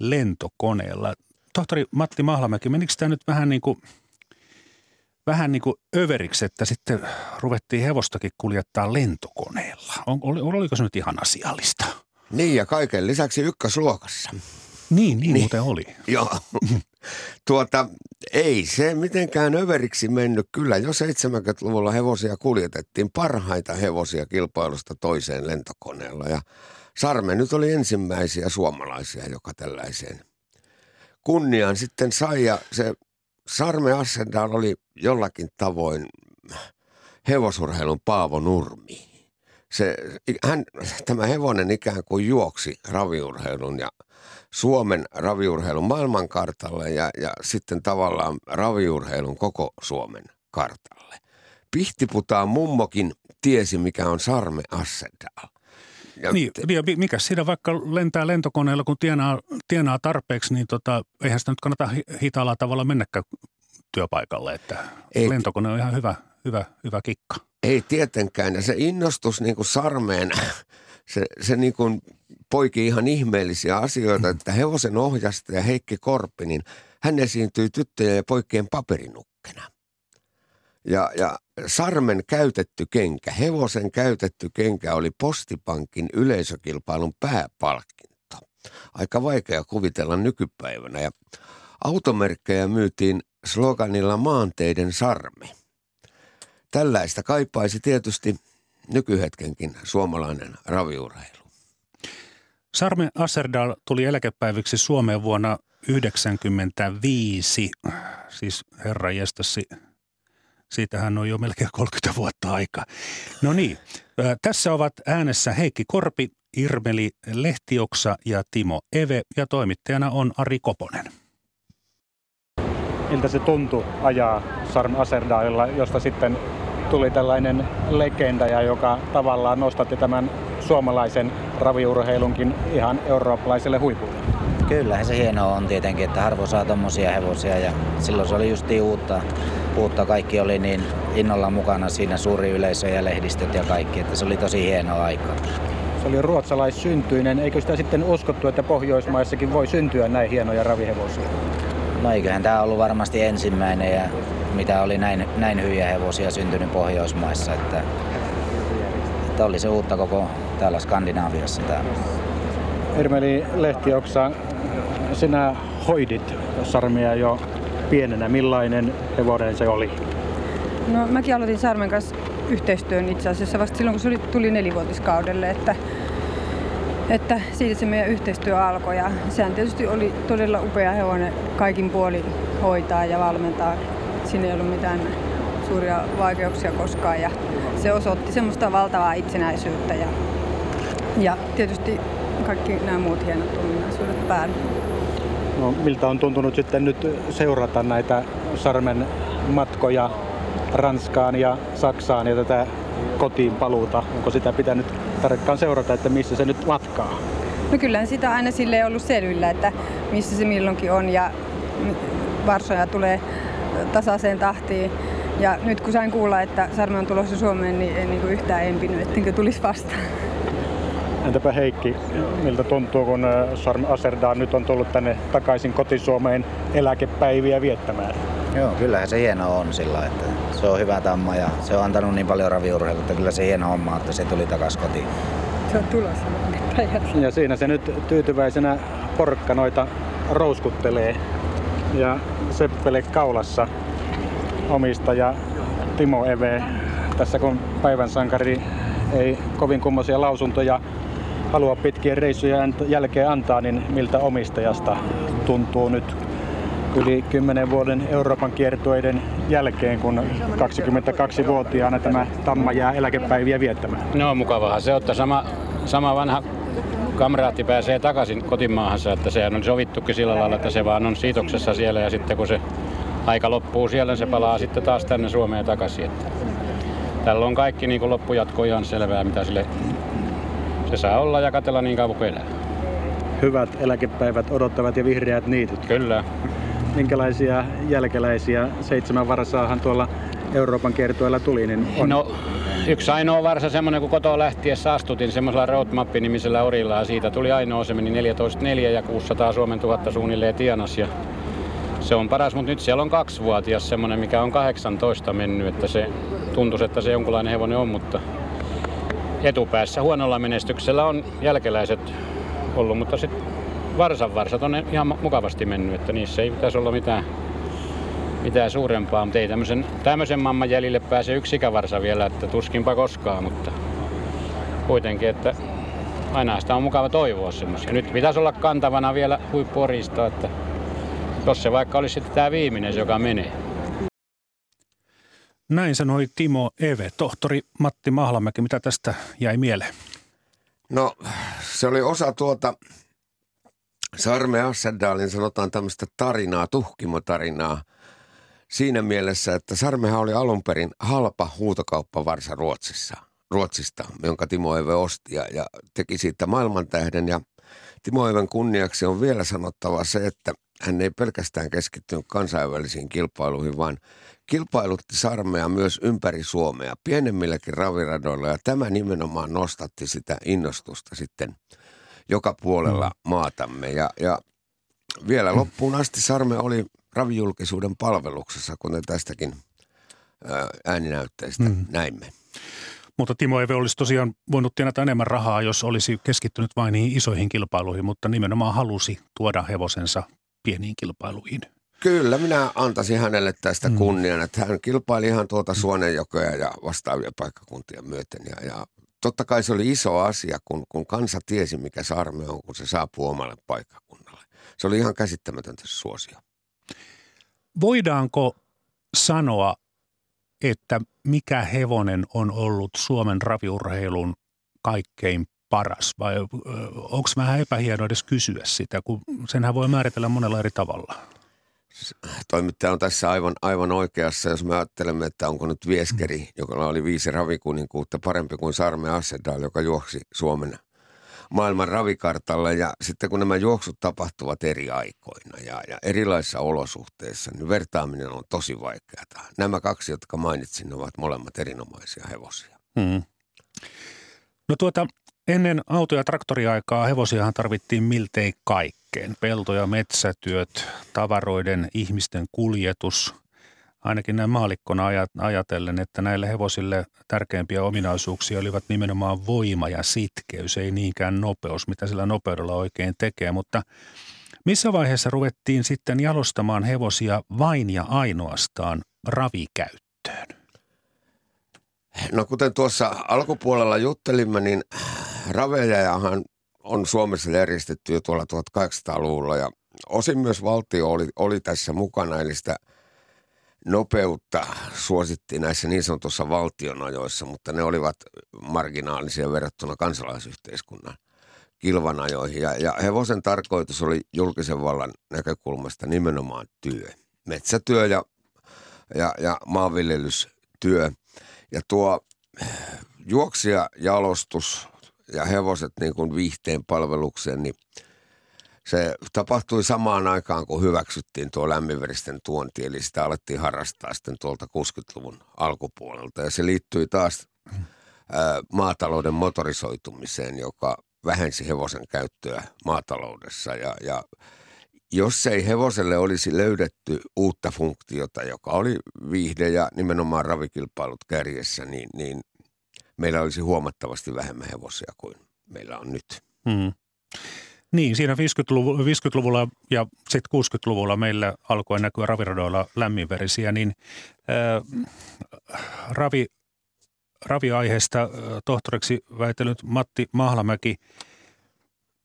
lentokoneella. Tohtori Matti Mahlamäki, menikö tämä nyt vähän niin kuin, vähän niin kuin överiksi, että sitten ruvettiin hevostakin kuljettaa lentokoneella? On, oli, oliko se nyt ihan asiallista? Niin ja kaiken lisäksi ykkösluokassa. Niin, niin, niin. muuten oli. Joo. tuota, ei se mitenkään överiksi mennyt. Kyllä jo 70-luvulla hevosia kuljetettiin parhaita hevosia kilpailusta toiseen lentokoneella. Ja Sarme nyt oli ensimmäisiä suomalaisia, joka tällaiseen kunniaan sitten sai. Ja se Sarme Assendal oli jollakin tavoin hevosurheilun Paavo Nurmi. Se, hän, tämä hevonen ikään kuin juoksi raviurheilun ja – Suomen raviurheilun maailmankartalle ja, ja sitten tavallaan raviurheilun koko Suomen kartalle. Pihtiputaan mummokin tiesi, mikä on Sarme Assedal. Ja niin, te... ja mikä siinä vaikka lentää lentokoneella, kun tienaa, tienaa tarpeeksi, niin tota, eihän sitä nyt kannata hitaalla tavalla mennäkään työpaikalle, että Ei, lentokone on ihan hyvä, hyvä, hyvä kikka. Ei tietenkään, ja se innostus niin kuin sarmeen, se, se niin kuin poiki ihan ihmeellisiä asioita, mm. että hevosen ohjastaja Heikki Korppi, niin hän esiintyi tyttöjen ja poikien paperinukkena. Ja, ja Sarmen käytetty kenkä, hevosen käytetty kenkä oli postipankin yleisökilpailun pääpalkinto. Aika vaikea kuvitella nykypäivänä ja automerkkejä myytiin sloganilla maanteiden sarme. Tällaista kaipaisi tietysti nykyhetkenkin suomalainen raviurheilu. Sarme Asserdal tuli eläkepäiviksi Suomeen vuonna 1995, siis herra jestassi, siitähän on jo melkein 30 vuotta aikaa. No niin, tässä ovat äänessä Heikki Korpi, Irmeli Lehtioksa ja Timo Eve ja toimittajana on Ari Koponen. Miltä se tuntui ajaa Sarme Asserdalilla, josta sitten tuli tällainen legenda, ja joka tavallaan nostatti tämän suomalaisen raviurheilunkin ihan eurooppalaiselle huipulle. Kyllähän se hienoa on tietenkin, että harvo saa tommosia hevosia ja silloin se oli justi uutta. Uutta. Kaikki oli niin innolla mukana siinä, suuri yleisö ja lehdistöt ja kaikki, että se oli tosi hienoa aikaa. Se oli ruotsalaissyntyinen. Eikö sitä sitten uskottu, että Pohjoismaissakin voi syntyä näin hienoja ravihevosia? No eiköhän tämä ollut varmasti ensimmäinen ja mitä oli näin, näin hyviä hevosia syntynyt Pohjoismaissa. Että, että oli se uutta koko täällä Skandinaaviassa. Täällä. Ermeli Lehtioksa, sinä hoidit sarmia jo pienenä. Millainen hevonen se oli? No mäkin aloitin Sarmen kanssa yhteistyön itse asiassa vasta silloin, kun se tuli nelivuotiskaudelle, että, että siitä se meidän yhteistyö alkoi. Ja sehän tietysti oli todella upea hevonen kaikin puoli hoitaa ja valmentaa. Siinä ei ollut mitään suuria vaikeuksia koskaan ja se osoitti semmoista valtavaa itsenäisyyttä ja ja tietysti kaikki nämä muut hienot ominaisuudet päällä. No, miltä on tuntunut sitten nyt seurata näitä Sarmen matkoja Ranskaan ja Saksaan ja tätä kotiin paluuta? Onko sitä pitänyt tarkkaan seurata, että missä se nyt matkaa? No kyllähän sitä aina sille ollut selvillä, että missä se milloinkin on ja Varsoja tulee tasaiseen tahtiin. Ja nyt kun sain kuulla, että Sarme on tulossa Suomeen, niin en niin yhtään empinyt, ettenkö tulisi vastaan. Entäpä Heikki, miltä tuntuu, kun äh, Sarme Aserdan nyt on tullut tänne takaisin kotisuomeen eläkepäiviä viettämään? Joo, kyllähän se hieno on sillä, että se on hyvä tamma ja se on antanut niin paljon raviurheilua, että kyllä se hieno homma, että se tuli takaisin kotiin. Se on tulossa. Ja siinä se nyt tyytyväisenä porkkanoita rouskuttelee ja Seppele kaulassa omistaja Timo Eve. Tässä kun päivän sankari ei kovin kummoisia lausuntoja halua pitkien reissujen jälkeen antaa, niin miltä omistajasta tuntuu nyt yli 10 vuoden Euroopan kiertueiden jälkeen, kun 22-vuotiaana tämä Tamma jää eläkepäiviä viettämään? No mukavahan se, että sama, sama vanha kamraatti pääsee takaisin kotimaahansa, että sehän on sovittukin sillä lailla, että se vaan on siitoksessa siellä ja sitten kun se aika loppuu siellä, se palaa sitten taas tänne Suomeen takaisin. Että tällä on kaikki niin loppujatko ihan selvää, mitä sille se saa olla ja katella niin kauan kuin elää. Hyvät eläkepäivät odottavat ja vihreät niityt. Kyllä. Minkälaisia jälkeläisiä seitsemän varasaahan tuolla Euroopan kiertueella tuli, niin on... No, yksi ainoa varsa semmoinen, kun kotoa lähtiessä astutin semmoisella Roadmap-nimisellä orilla ja siitä tuli ainoa, se meni 14.4 ja 600 Suomen tuhatta suunnilleen tienas ja se on paras, mutta nyt siellä on kaksivuotias semmoinen, mikä on 18 mennyt, että se tuntuu, että se jonkunlainen hevonen on, mutta etupäässä huonolla menestyksellä on jälkeläiset ollut, mutta sitten varsan varsat on ihan mukavasti mennyt, että niissä ei pitäisi olla mitään, mitään suurempaa, mutta ei tämmöisen, tämmöisen mamman jäljille pääse yksi ikävarsa vielä, että tuskinpa koskaan, mutta kuitenkin, että aina sitä on mukava toivoa semmoisia. Nyt pitäisi olla kantavana vielä huippuorista, että jos se vaikka olisi sitten tämä viimeinen, joka menee. Näin sanoi Timo Eve. Tohtori Matti Mahlamäki, mitä tästä jäi mieleen? No se oli osa tuota Sarme Assedalin sanotaan tämmöistä tarinaa, tuhkimotarinaa. Siinä mielessä, että Sarmehan oli alun perin halpa huutokauppavarsa Ruotsissa, Ruotsista, jonka Timo Eve osti ja, ja teki siitä maailmantähden. Ja Timo Even kunniaksi on vielä sanottava se, että hän ei pelkästään keskittynyt kansainvälisiin kilpailuihin, vaan kilpailutti sarmea myös ympäri Suomea, pienemmilläkin raviradoilla. Ja tämä nimenomaan nostatti sitä innostusta sitten joka puolella mm. maatamme. Ja, ja vielä loppuun asti Sarme oli ravijulkisuuden palveluksessa, kuten tästäkin ääninäytteistä mm. näimme. Mutta Timo Eve olisi tosiaan voinut tienata enemmän rahaa, jos olisi keskittynyt vain niihin isoihin kilpailuihin, mutta nimenomaan halusi tuoda hevosensa pieniin kilpailuihin. Kyllä, minä antaisin hänelle tästä mm. kunnian, että hän kilpaili ihan tuota Suonenjokea ja vastaavia paikkakuntia myöten. Ja, ja totta kai se oli iso asia, kun, kun kansa tiesi, mikä Sarme on, kun se saapuu omalle paikkakunnalle. Se oli ihan käsittämätöntä suosio. Voidaanko sanoa, että mikä hevonen on ollut Suomen raviurheilun kaikkein paras vai onko vähän epähienoa edes kysyä sitä, kun senhän voi määritellä monella eri tavalla? Toimittaja on tässä aivan, aivan oikeassa, jos me ajattelemme, että onko nyt Vieskeri, mm. joka oli viisi ravikuninkuutta, parempi kuin Sarme Assedal, joka juoksi Suomen maailman ravikartalle. Ja sitten kun nämä juoksut tapahtuvat eri aikoina ja, ja erilaisissa olosuhteissa, niin vertaaminen on tosi vaikeaa. Nämä kaksi, jotka mainitsin, ovat molemmat erinomaisia hevosia. Hmm. No tuota, Ennen auto- ja traktoriaikaa hevosiahan tarvittiin miltei kaikkeen. Pelto- ja metsätyöt, tavaroiden, ihmisten kuljetus. Ainakin näin maalikkona ajatellen, että näille hevosille tärkeimpiä ominaisuuksia olivat nimenomaan voima ja sitkeys, ei niinkään nopeus, mitä sillä nopeudella oikein tekee. Mutta missä vaiheessa ruvettiin sitten jalostamaan hevosia vain ja ainoastaan ravikäyttöön? No kuten tuossa alkupuolella juttelimme, niin ravejahan on Suomessa järjestetty jo tuolla 1800-luvulla ja osin myös valtio oli, oli tässä mukana, eli sitä nopeutta suosittiin näissä niin sanotussa valtionajoissa, mutta ne olivat marginaalisia verrattuna kansalaisyhteiskunnan kilvanajoihin. Ja, ja hevosen tarkoitus oli julkisen vallan näkökulmasta nimenomaan työ. Metsätyö ja, ja, ja maanviljelystyö. Ja tuo juoksija jalostus ja hevoset niin kuin viihteen palvelukseen, niin se tapahtui samaan aikaan, kun hyväksyttiin tuo lämminveristen tuonti, eli sitä alettiin harrastaa sitten tuolta 60-luvun alkupuolelta. Ja se liittyi taas maatalouden motorisoitumiseen, joka vähensi hevosen käyttöä maataloudessa. Ja, ja jos ei hevoselle olisi löydetty uutta funktiota, joka oli viihde ja nimenomaan ravikilpailut kärjessä, niin, niin meillä olisi huomattavasti vähemmän hevosia kuin meillä on nyt. Hmm. Niin, siinä 50-luvulla, 50-luvulla ja sitten 60-luvulla meillä alkoi näkyä raviradoilla lämminverisiä, niin ää, ravi, raviaiheesta tohtoriksi väitellyt Matti Mahlamäki,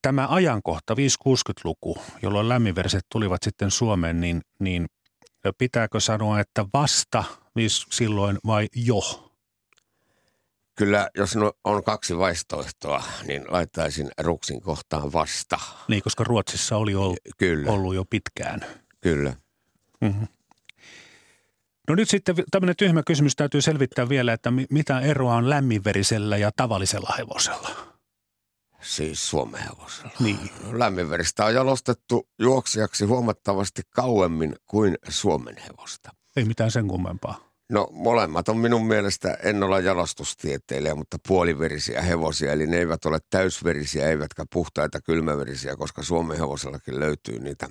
tämä ajankohta 5-60-luku, jolloin lämminveriset tulivat sitten Suomeen, niin, niin pitääkö sanoa, että vasta silloin vai jo? Kyllä, jos no, on kaksi vaihtoehtoa, niin laittaisin Ruksin kohtaan vasta. Niin, koska Ruotsissa oli ollut, Kyllä. ollut jo pitkään. Kyllä. Mm-hmm. No nyt sitten tämmöinen tyhmä kysymys täytyy selvittää vielä, että mitä eroa on lämminverisellä ja tavallisella hevosella? Siis Suomen hevosella. Niin. Lämminveristä on jalostettu juoksijaksi huomattavasti kauemmin kuin Suomen hevosta. Ei mitään sen kummempaa. No molemmat on minun mielestä, en ole jalostustieteilijä, mutta puoliverisiä hevosia. Eli ne eivät ole täysverisiä, eivätkä puhtaita kylmäverisiä, koska Suomen hevosellakin löytyy niitä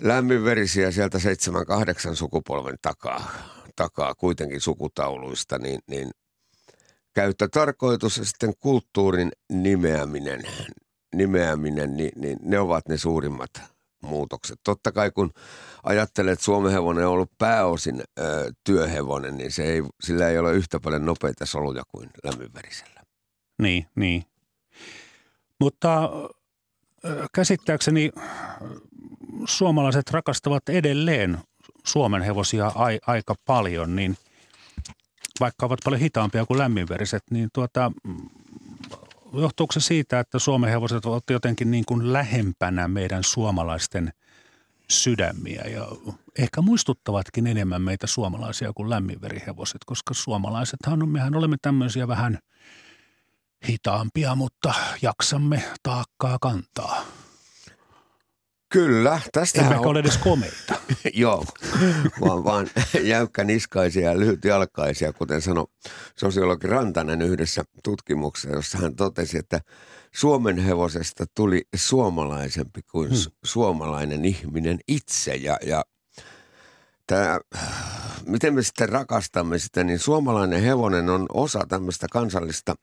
lämminverisiä sieltä 7-8 sukupolven takaa, takaa kuitenkin sukutauluista, niin, niin käyttötarkoitus ja sitten kulttuurin nimeäminen, nimeäminen niin, niin ne ovat ne suurimmat muutokset. Totta kai kun ajattelee, että Suomen hevonen on ollut pääosin ö, työhevonen, niin se ei, sillä ei ole yhtä paljon nopeita soluja kuin lämminverisellä. Niin, niin. Mutta käsittääkseni suomalaiset rakastavat edelleen Suomen hevosia ai, aika paljon, niin vaikka ovat paljon hitaampia kuin lämminveriset, niin tuota, johtuuko se siitä, että Suomen hevoset ovat jotenkin niin kuin lähempänä meidän suomalaisten sydämiä ja ehkä muistuttavatkin enemmän meitä suomalaisia kuin lämminverihevoset, koska suomalaisethan mehän olemme tämmöisiä vähän hitaampia, mutta jaksamme taakkaa kantaa. Kyllä, tästä on... ole edes komeita. Joo, vaan, vaan jäykkäniskaisia ja lyhytjalkaisia, kuten sanoi sosiologi Rantanen yhdessä tutkimuksessa, jossa hän totesi, että Suomen hevosesta tuli suomalaisempi kuin hmm. suomalainen ihminen itse. Ja, ja tämä, miten me sitten rakastamme sitä, niin suomalainen hevonen on osa tämmöistä kansallista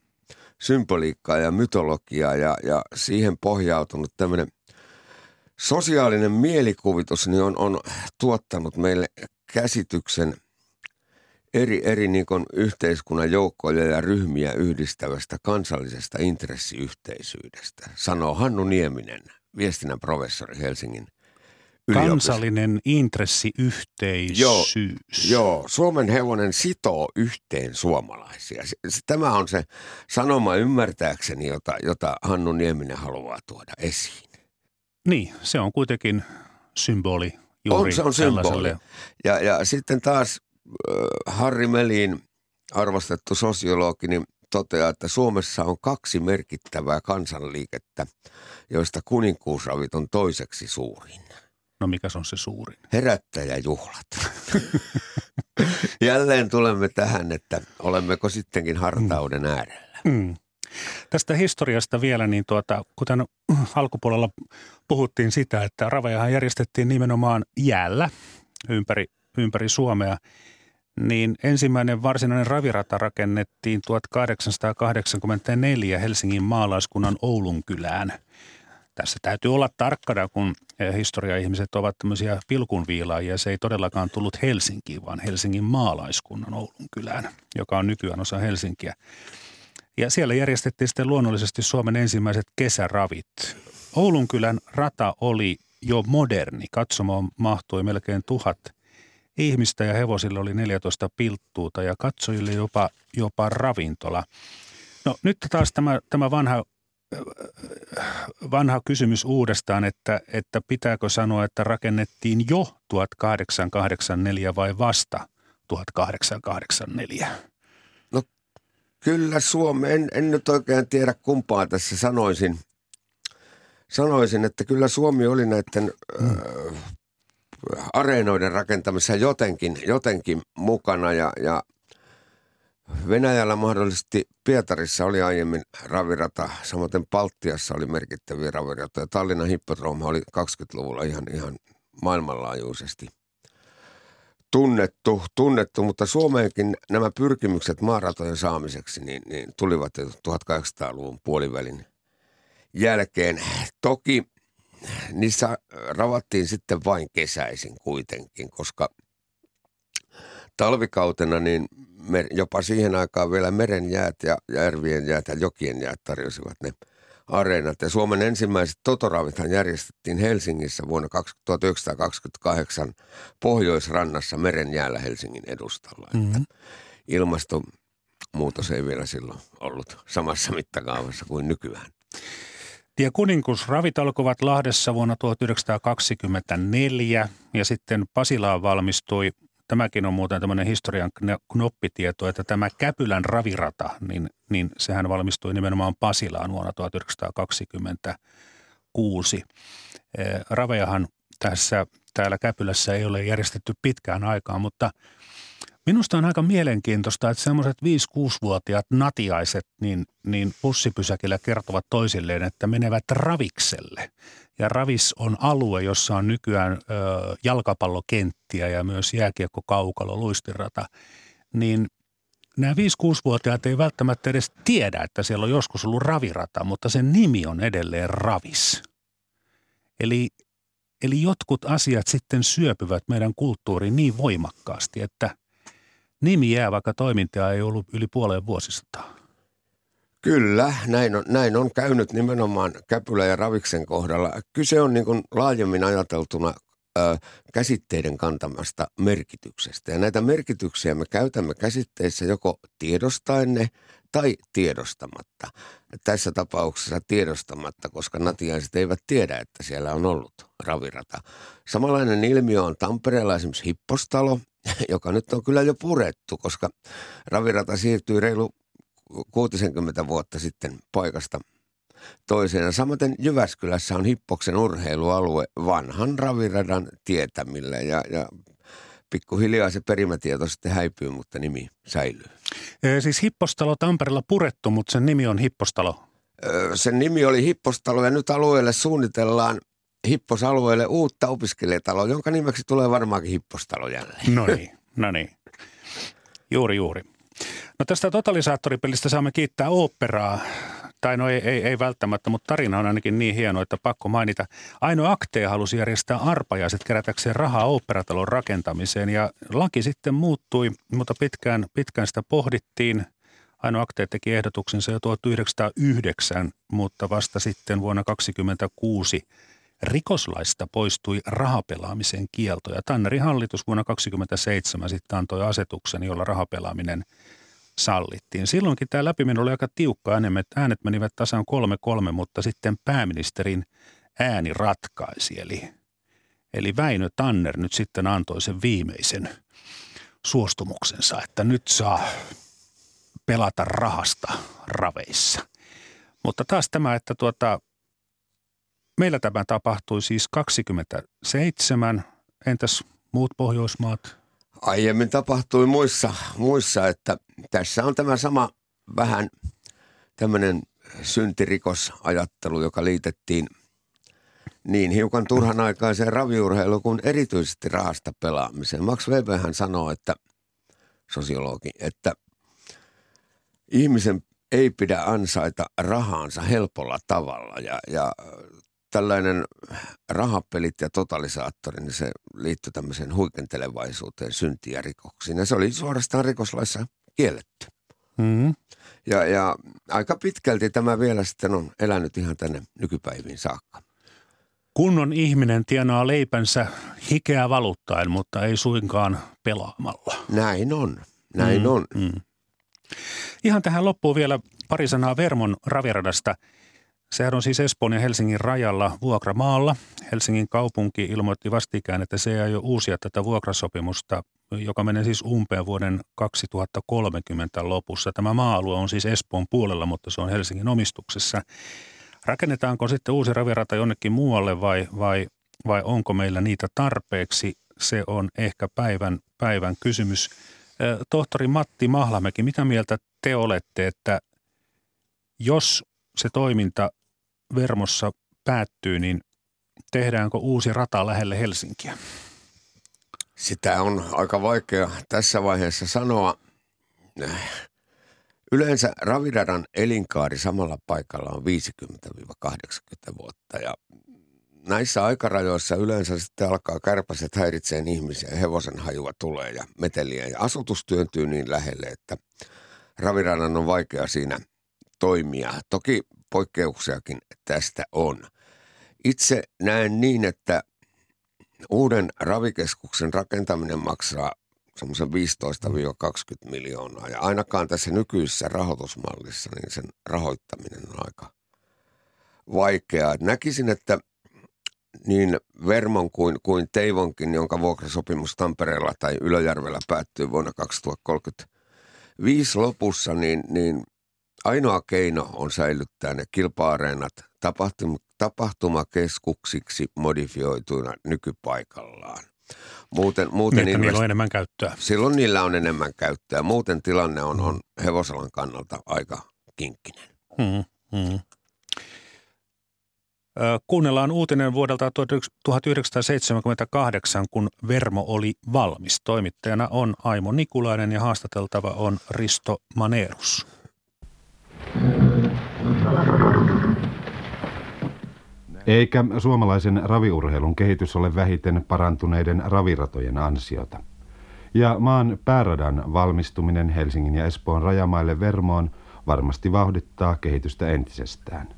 symboliikkaa ja mytologiaa ja, ja siihen pohjautunut tämmöinen sosiaalinen mielikuvitus niin on, on tuottanut meille käsityksen eri, eri niin yhteiskunnan joukkoja ja ryhmiä yhdistävästä kansallisesta intressiyhteisyydestä, sanoo Hannu Nieminen, viestinnän professori Helsingin Kansallinen intressiyhteisyys. Joo, joo, Suomen hevonen sitoo yhteen suomalaisia. Tämä on se sanoma ymmärtääkseni, jota, jota Hannu Nieminen haluaa tuoda esiin. Niin, se on kuitenkin symboli juuri on, se on symboli. Ja, ja sitten taas äh, Harri Melin, arvostettu sosiologi, niin toteaa, että Suomessa on kaksi merkittävää kansanliikettä, joista kuninkuusravit on toiseksi suurin. No mikä on se suurin? Herättäjäjuhlat. Jälleen tulemme tähän, että olemmeko sittenkin hartauden äärellä. Mm. Tästä historiasta vielä, niin tuota, kuten alkupuolella puhuttiin sitä, että ravejahan järjestettiin nimenomaan jäällä ympäri, ympäri Suomea, niin ensimmäinen varsinainen ravirata rakennettiin 1884 Helsingin maalaiskunnan Oulun kylään. Tässä täytyy olla tarkkana, kun historiaihmiset ovat tämmöisiä pilkunviilaajia. Se ei todellakaan tullut Helsinkiin, vaan Helsingin maalaiskunnan Oulun kylään, joka on nykyään osa Helsinkiä. Ja siellä järjestettiin sitten luonnollisesti Suomen ensimmäiset kesäravit. Oulunkylän rata oli jo moderni. Katsomoon mahtui melkein tuhat ihmistä ja hevosilla oli 14 pilttuuta ja katsojille jopa, jopa ravintola. No nyt taas tämä, tämä vanha, vanha kysymys uudestaan, että, että pitääkö sanoa, että rakennettiin jo 1884 vai vasta 1884? Kyllä Suomi, en, en nyt oikein tiedä kumpaa tässä sanoisin. Sanoisin, että kyllä Suomi oli näiden mm. ö, areenoiden rakentamisessa jotenkin, jotenkin mukana ja, ja Venäjällä mahdollisesti Pietarissa oli aiemmin ravirata, samoin Palttiassa oli merkittäviä raviratoja. Tallinnan hippodrooma oli 20-luvulla ihan, ihan maailmanlaajuisesti tunnettu, tunnettu, mutta Suomeenkin nämä pyrkimykset maaratojen saamiseksi niin, niin tulivat 1800-luvun puolivälin jälkeen. Toki niissä ravattiin sitten vain kesäisin kuitenkin, koska talvikautena niin jopa siihen aikaan vielä meren jäät ja järvien jäät ja jokien jäät tarjosivat ne areenat. Ja Suomen ensimmäiset totoravithan järjestettiin Helsingissä vuonna 1928 Pohjoisrannassa meren jäällä Helsingin edustalla. Mm-hmm. ilmastonmuutos ei vielä silloin ollut samassa mittakaavassa kuin nykyään. Ja kuninkusravit alkoivat Lahdessa vuonna 1924 ja sitten Pasilaan valmistui, tämäkin on muuten tämmöinen historian knoppitieto, että tämä Käpylän ravirata, niin, niin sehän valmistui nimenomaan Pasilaan vuonna 1926. Ravejahan tässä täällä Käpylässä ei ole järjestetty pitkään aikaan, mutta – Minusta on aika mielenkiintoista, että semmoiset 5-6-vuotiaat natiaiset niin, niin bussipysäkillä kertovat toisilleen, että menevät ravikselle. Ja ravis on alue, jossa on nykyään ö, jalkapallokenttiä ja myös jääkiekko, kaukalo, luistirata. Niin nämä 5-6-vuotiaat ei välttämättä edes tiedä, että siellä on joskus ollut ravirata, mutta sen nimi on edelleen ravis. Eli, eli jotkut asiat sitten syöpyvät meidän kulttuuriin niin voimakkaasti, että – nimi jää, vaikka toimintaa ei ollut yli puoleen vuosisataa. Kyllä, näin on, näin on käynyt nimenomaan Käpylä ja Raviksen kohdalla. Kyse on niin kuin laajemmin ajateltuna ö, käsitteiden kantamasta merkityksestä. Ja näitä merkityksiä me käytämme käsitteissä joko tiedostaen ne tai tiedostamatta. Tässä tapauksessa tiedostamatta, koska natiaiset eivät tiedä, että siellä on ollut ravirata. Samanlainen ilmiö on Tampereella esimerkiksi Hippostalo, joka nyt on kyllä jo purettu, koska ravirata siirtyi reilu 60 vuotta sitten paikasta toiseen. Samaten Jyväskylässä on Hippoksen urheilualue vanhan raviradan tietämillä ja, ja pikkuhiljaa se perimätieto sitten häipyy, mutta nimi säilyy. Ee, siis Hippostalo Tampereella purettu, mutta sen nimi on Hippostalo. Öö, sen nimi oli Hippostalo ja nyt alueelle suunnitellaan Hipposalueelle uutta opiskelijataloa, jonka nimeksi tulee varmaankin Hippostalo jälleen. No niin, no niin. Juuri, juuri. No tästä totalisaattoripelistä saamme kiittää oopperaa. Tai no ei, ei, ei välttämättä, mutta tarina on ainakin niin hieno, että pakko mainita. Aino Aktee halusi järjestää arpajaiset kerätäkseen rahaa oopperatalon rakentamiseen ja laki sitten muuttui, mutta pitkään, pitkään sitä pohdittiin. Aino Aktee teki ehdotuksensa jo 1909, mutta vasta sitten vuonna 1926 Rikoslaista poistui rahapelaamisen kielto ja Tannerin hallitus vuonna 1927 sitten antoi asetuksen, jolla rahapelaaminen sallittiin. Silloinkin tämä läpimeno oli aika tiukka, äänet menivät tasan kolme kolme, mutta sitten pääministerin ääni ratkaisi. Eli, eli Väinö Tanner nyt sitten antoi sen viimeisen suostumuksensa, että nyt saa pelata rahasta raveissa. Mutta taas tämä, että tuota, Meillä tämä tapahtui siis 27. Entäs muut Pohjoismaat? Aiemmin tapahtui muissa, muissa, että tässä on tämä sama vähän tämmöinen syntirikosajattelu, joka liitettiin niin hiukan turhan aikaiseen raviurheiluun kuin erityisesti rahasta pelaamiseen. Max Weber hän sanoo, että sosiologi, että ihmisen ei pidä ansaita rahansa helpolla tavalla ja, ja tällainen rahapelit ja totalisaattori, niin se liittyi tämmöiseen huikentelevaisuuteen, syntiin ja rikoksiin. Ja se oli suorastaan rikoslaissa kielletty. Mm-hmm. Ja, ja aika pitkälti tämä vielä sitten on elänyt ihan tänne nykypäiviin saakka. Kunnon ihminen tienaa leipänsä hikeä valuttaen, mutta ei suinkaan pelaamalla. Näin on, näin mm, on. Mm. Ihan tähän loppuun vielä pari sanaa Vermon raviradasta. Sehän on siis Espoon ja Helsingin rajalla vuokramaalla. Helsingin kaupunki ilmoitti vastikään, että se ei jo uusia tätä vuokrasopimusta, joka menee siis umpeen vuoden 2030 lopussa. Tämä maa-alue on siis Espoon puolella, mutta se on Helsingin omistuksessa. Rakennetaanko sitten uusi ravirata jonnekin muualle vai, vai, vai onko meillä niitä tarpeeksi? Se on ehkä päivän, päivän kysymys. Tohtori Matti Mahlamäki, mitä mieltä te olette, että jos se toiminta Vermossa päättyy, niin tehdäänkö uusi rata lähelle Helsinkiä? Sitä on aika vaikea tässä vaiheessa sanoa. Yleensä raviradan elinkaari samalla paikalla on 50-80 vuotta ja näissä aikarajoissa yleensä sitten alkaa kärpäset häiritseen ihmisiä, hevosen hajua tulee ja meteliä ja asutus työntyy niin lähelle, että raviradan on vaikea siinä toimia. Toki poikkeuksiakin tästä on. Itse näen niin, että uuden ravikeskuksen rakentaminen maksaa semmoisen 15-20 miljoonaa. Ja ainakaan tässä nykyisessä rahoitusmallissa, niin sen rahoittaminen on aika vaikeaa. Näkisin, että niin Vermon kuin, kuin Teivonkin, jonka vuokrasopimus Tampereella tai Ylöjärvellä päättyy vuonna 2035 lopussa, niin, niin ainoa keino on säilyttää ne kilpa-areenat tapahtum- tapahtumakeskuksiksi modifioituina nykypaikallaan. Muuten, muuten niin, niillä on enemmän käyttöä. Silloin niillä on enemmän käyttöä. Muuten tilanne on, on hevosalan kannalta aika kinkkinen. Hmm, hmm. Kuunnellaan uutinen vuodelta 1978, kun Vermo oli valmis. Toimittajana on Aimo Nikulainen ja haastateltava on Risto Manerus. Eikä suomalaisen raviurheilun kehitys ole vähiten parantuneiden raviratojen ansiota. Ja maan pääradan valmistuminen Helsingin ja Espoon rajamaille Vermoon varmasti vauhdittaa kehitystä entisestään.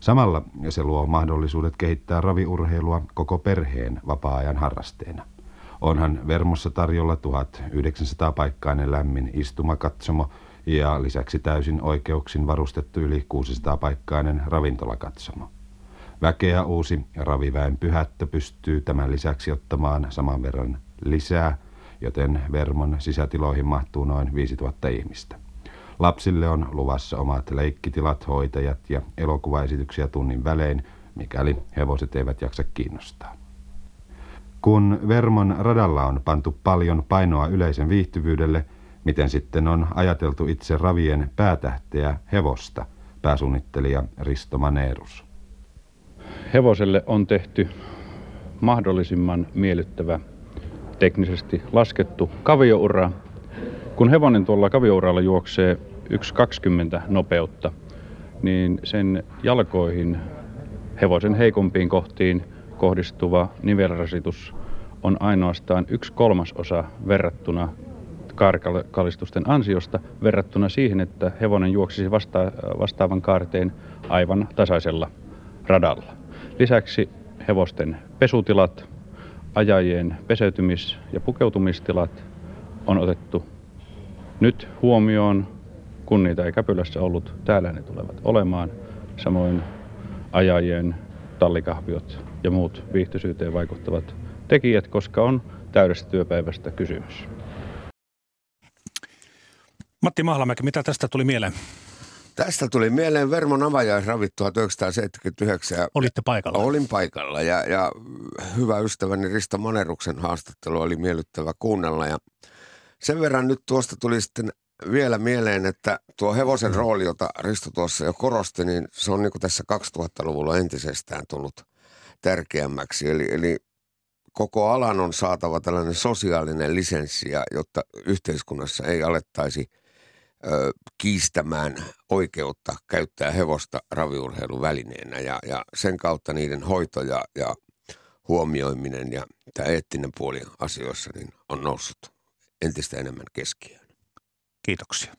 Samalla se luo mahdollisuudet kehittää raviurheilua koko perheen vapaa-ajan harrasteena. Onhan Vermossa tarjolla 1900-paikkainen lämmin istumakatsomo ja lisäksi täysin oikeuksin varustettu yli 600-paikkainen ravintolakatsomo. Väkeä uusi raviväen pyhättö pystyy tämän lisäksi ottamaan saman verran lisää, joten Vermon sisätiloihin mahtuu noin 5000 ihmistä. Lapsille on luvassa omat leikkitilat, hoitajat ja elokuvaesityksiä tunnin välein, mikäli hevoset eivät jaksa kiinnostaa. Kun Vermon radalla on pantu paljon painoa yleisen viihtyvyydelle, miten sitten on ajateltu itse ravien päätähteä hevosta, pääsuunnittelija Risto Manerus. Hevoselle on tehty mahdollisimman miellyttävä teknisesti laskettu kavioura, kun hevonen tuolla kaviouralla juoksee 1,20 nopeutta, niin sen jalkoihin hevosen heikompiin kohtiin kohdistuva nivelrasitus on ainoastaan yksi kolmasosa verrattuna kaarikalistusten ansiosta verrattuna siihen, että hevonen juoksisi vasta- vastaavan kaarteen aivan tasaisella radalla. Lisäksi hevosten pesutilat, ajajien peseytymis- ja pukeutumistilat on otettu nyt huomioon, kun niitä ei Käpylässä ollut, täällä ne tulevat olemaan. Samoin ajajien tallikahviot ja muut viihtyisyyteen vaikuttavat tekijät, koska on täydestä työpäivästä kysymys. Matti Mahlamäki, mitä tästä tuli mieleen? Tästä tuli mieleen Vermon avajaisravit 1979. Olitte paikalla? Olin paikalla ja, ja hyvä ystäväni Risto Maneruksen haastattelu oli miellyttävä kuunnella. Ja sen verran nyt tuosta tuli sitten vielä mieleen, että tuo hevosen mm. rooli, jota Risto tuossa jo korosti, niin se on niin kuin tässä 2000-luvulla entisestään tullut tärkeämmäksi. Eli, eli koko alan on saatava tällainen sosiaalinen lisenssi, jotta yhteiskunnassa ei alettaisi – kiistämään oikeutta käyttää hevosta raviurheiluvälineenä ja, ja sen kautta niiden hoito ja, ja huomioiminen ja tämä eettinen puoli asioissa niin on noussut entistä enemmän keskiöön. Kiitoksia.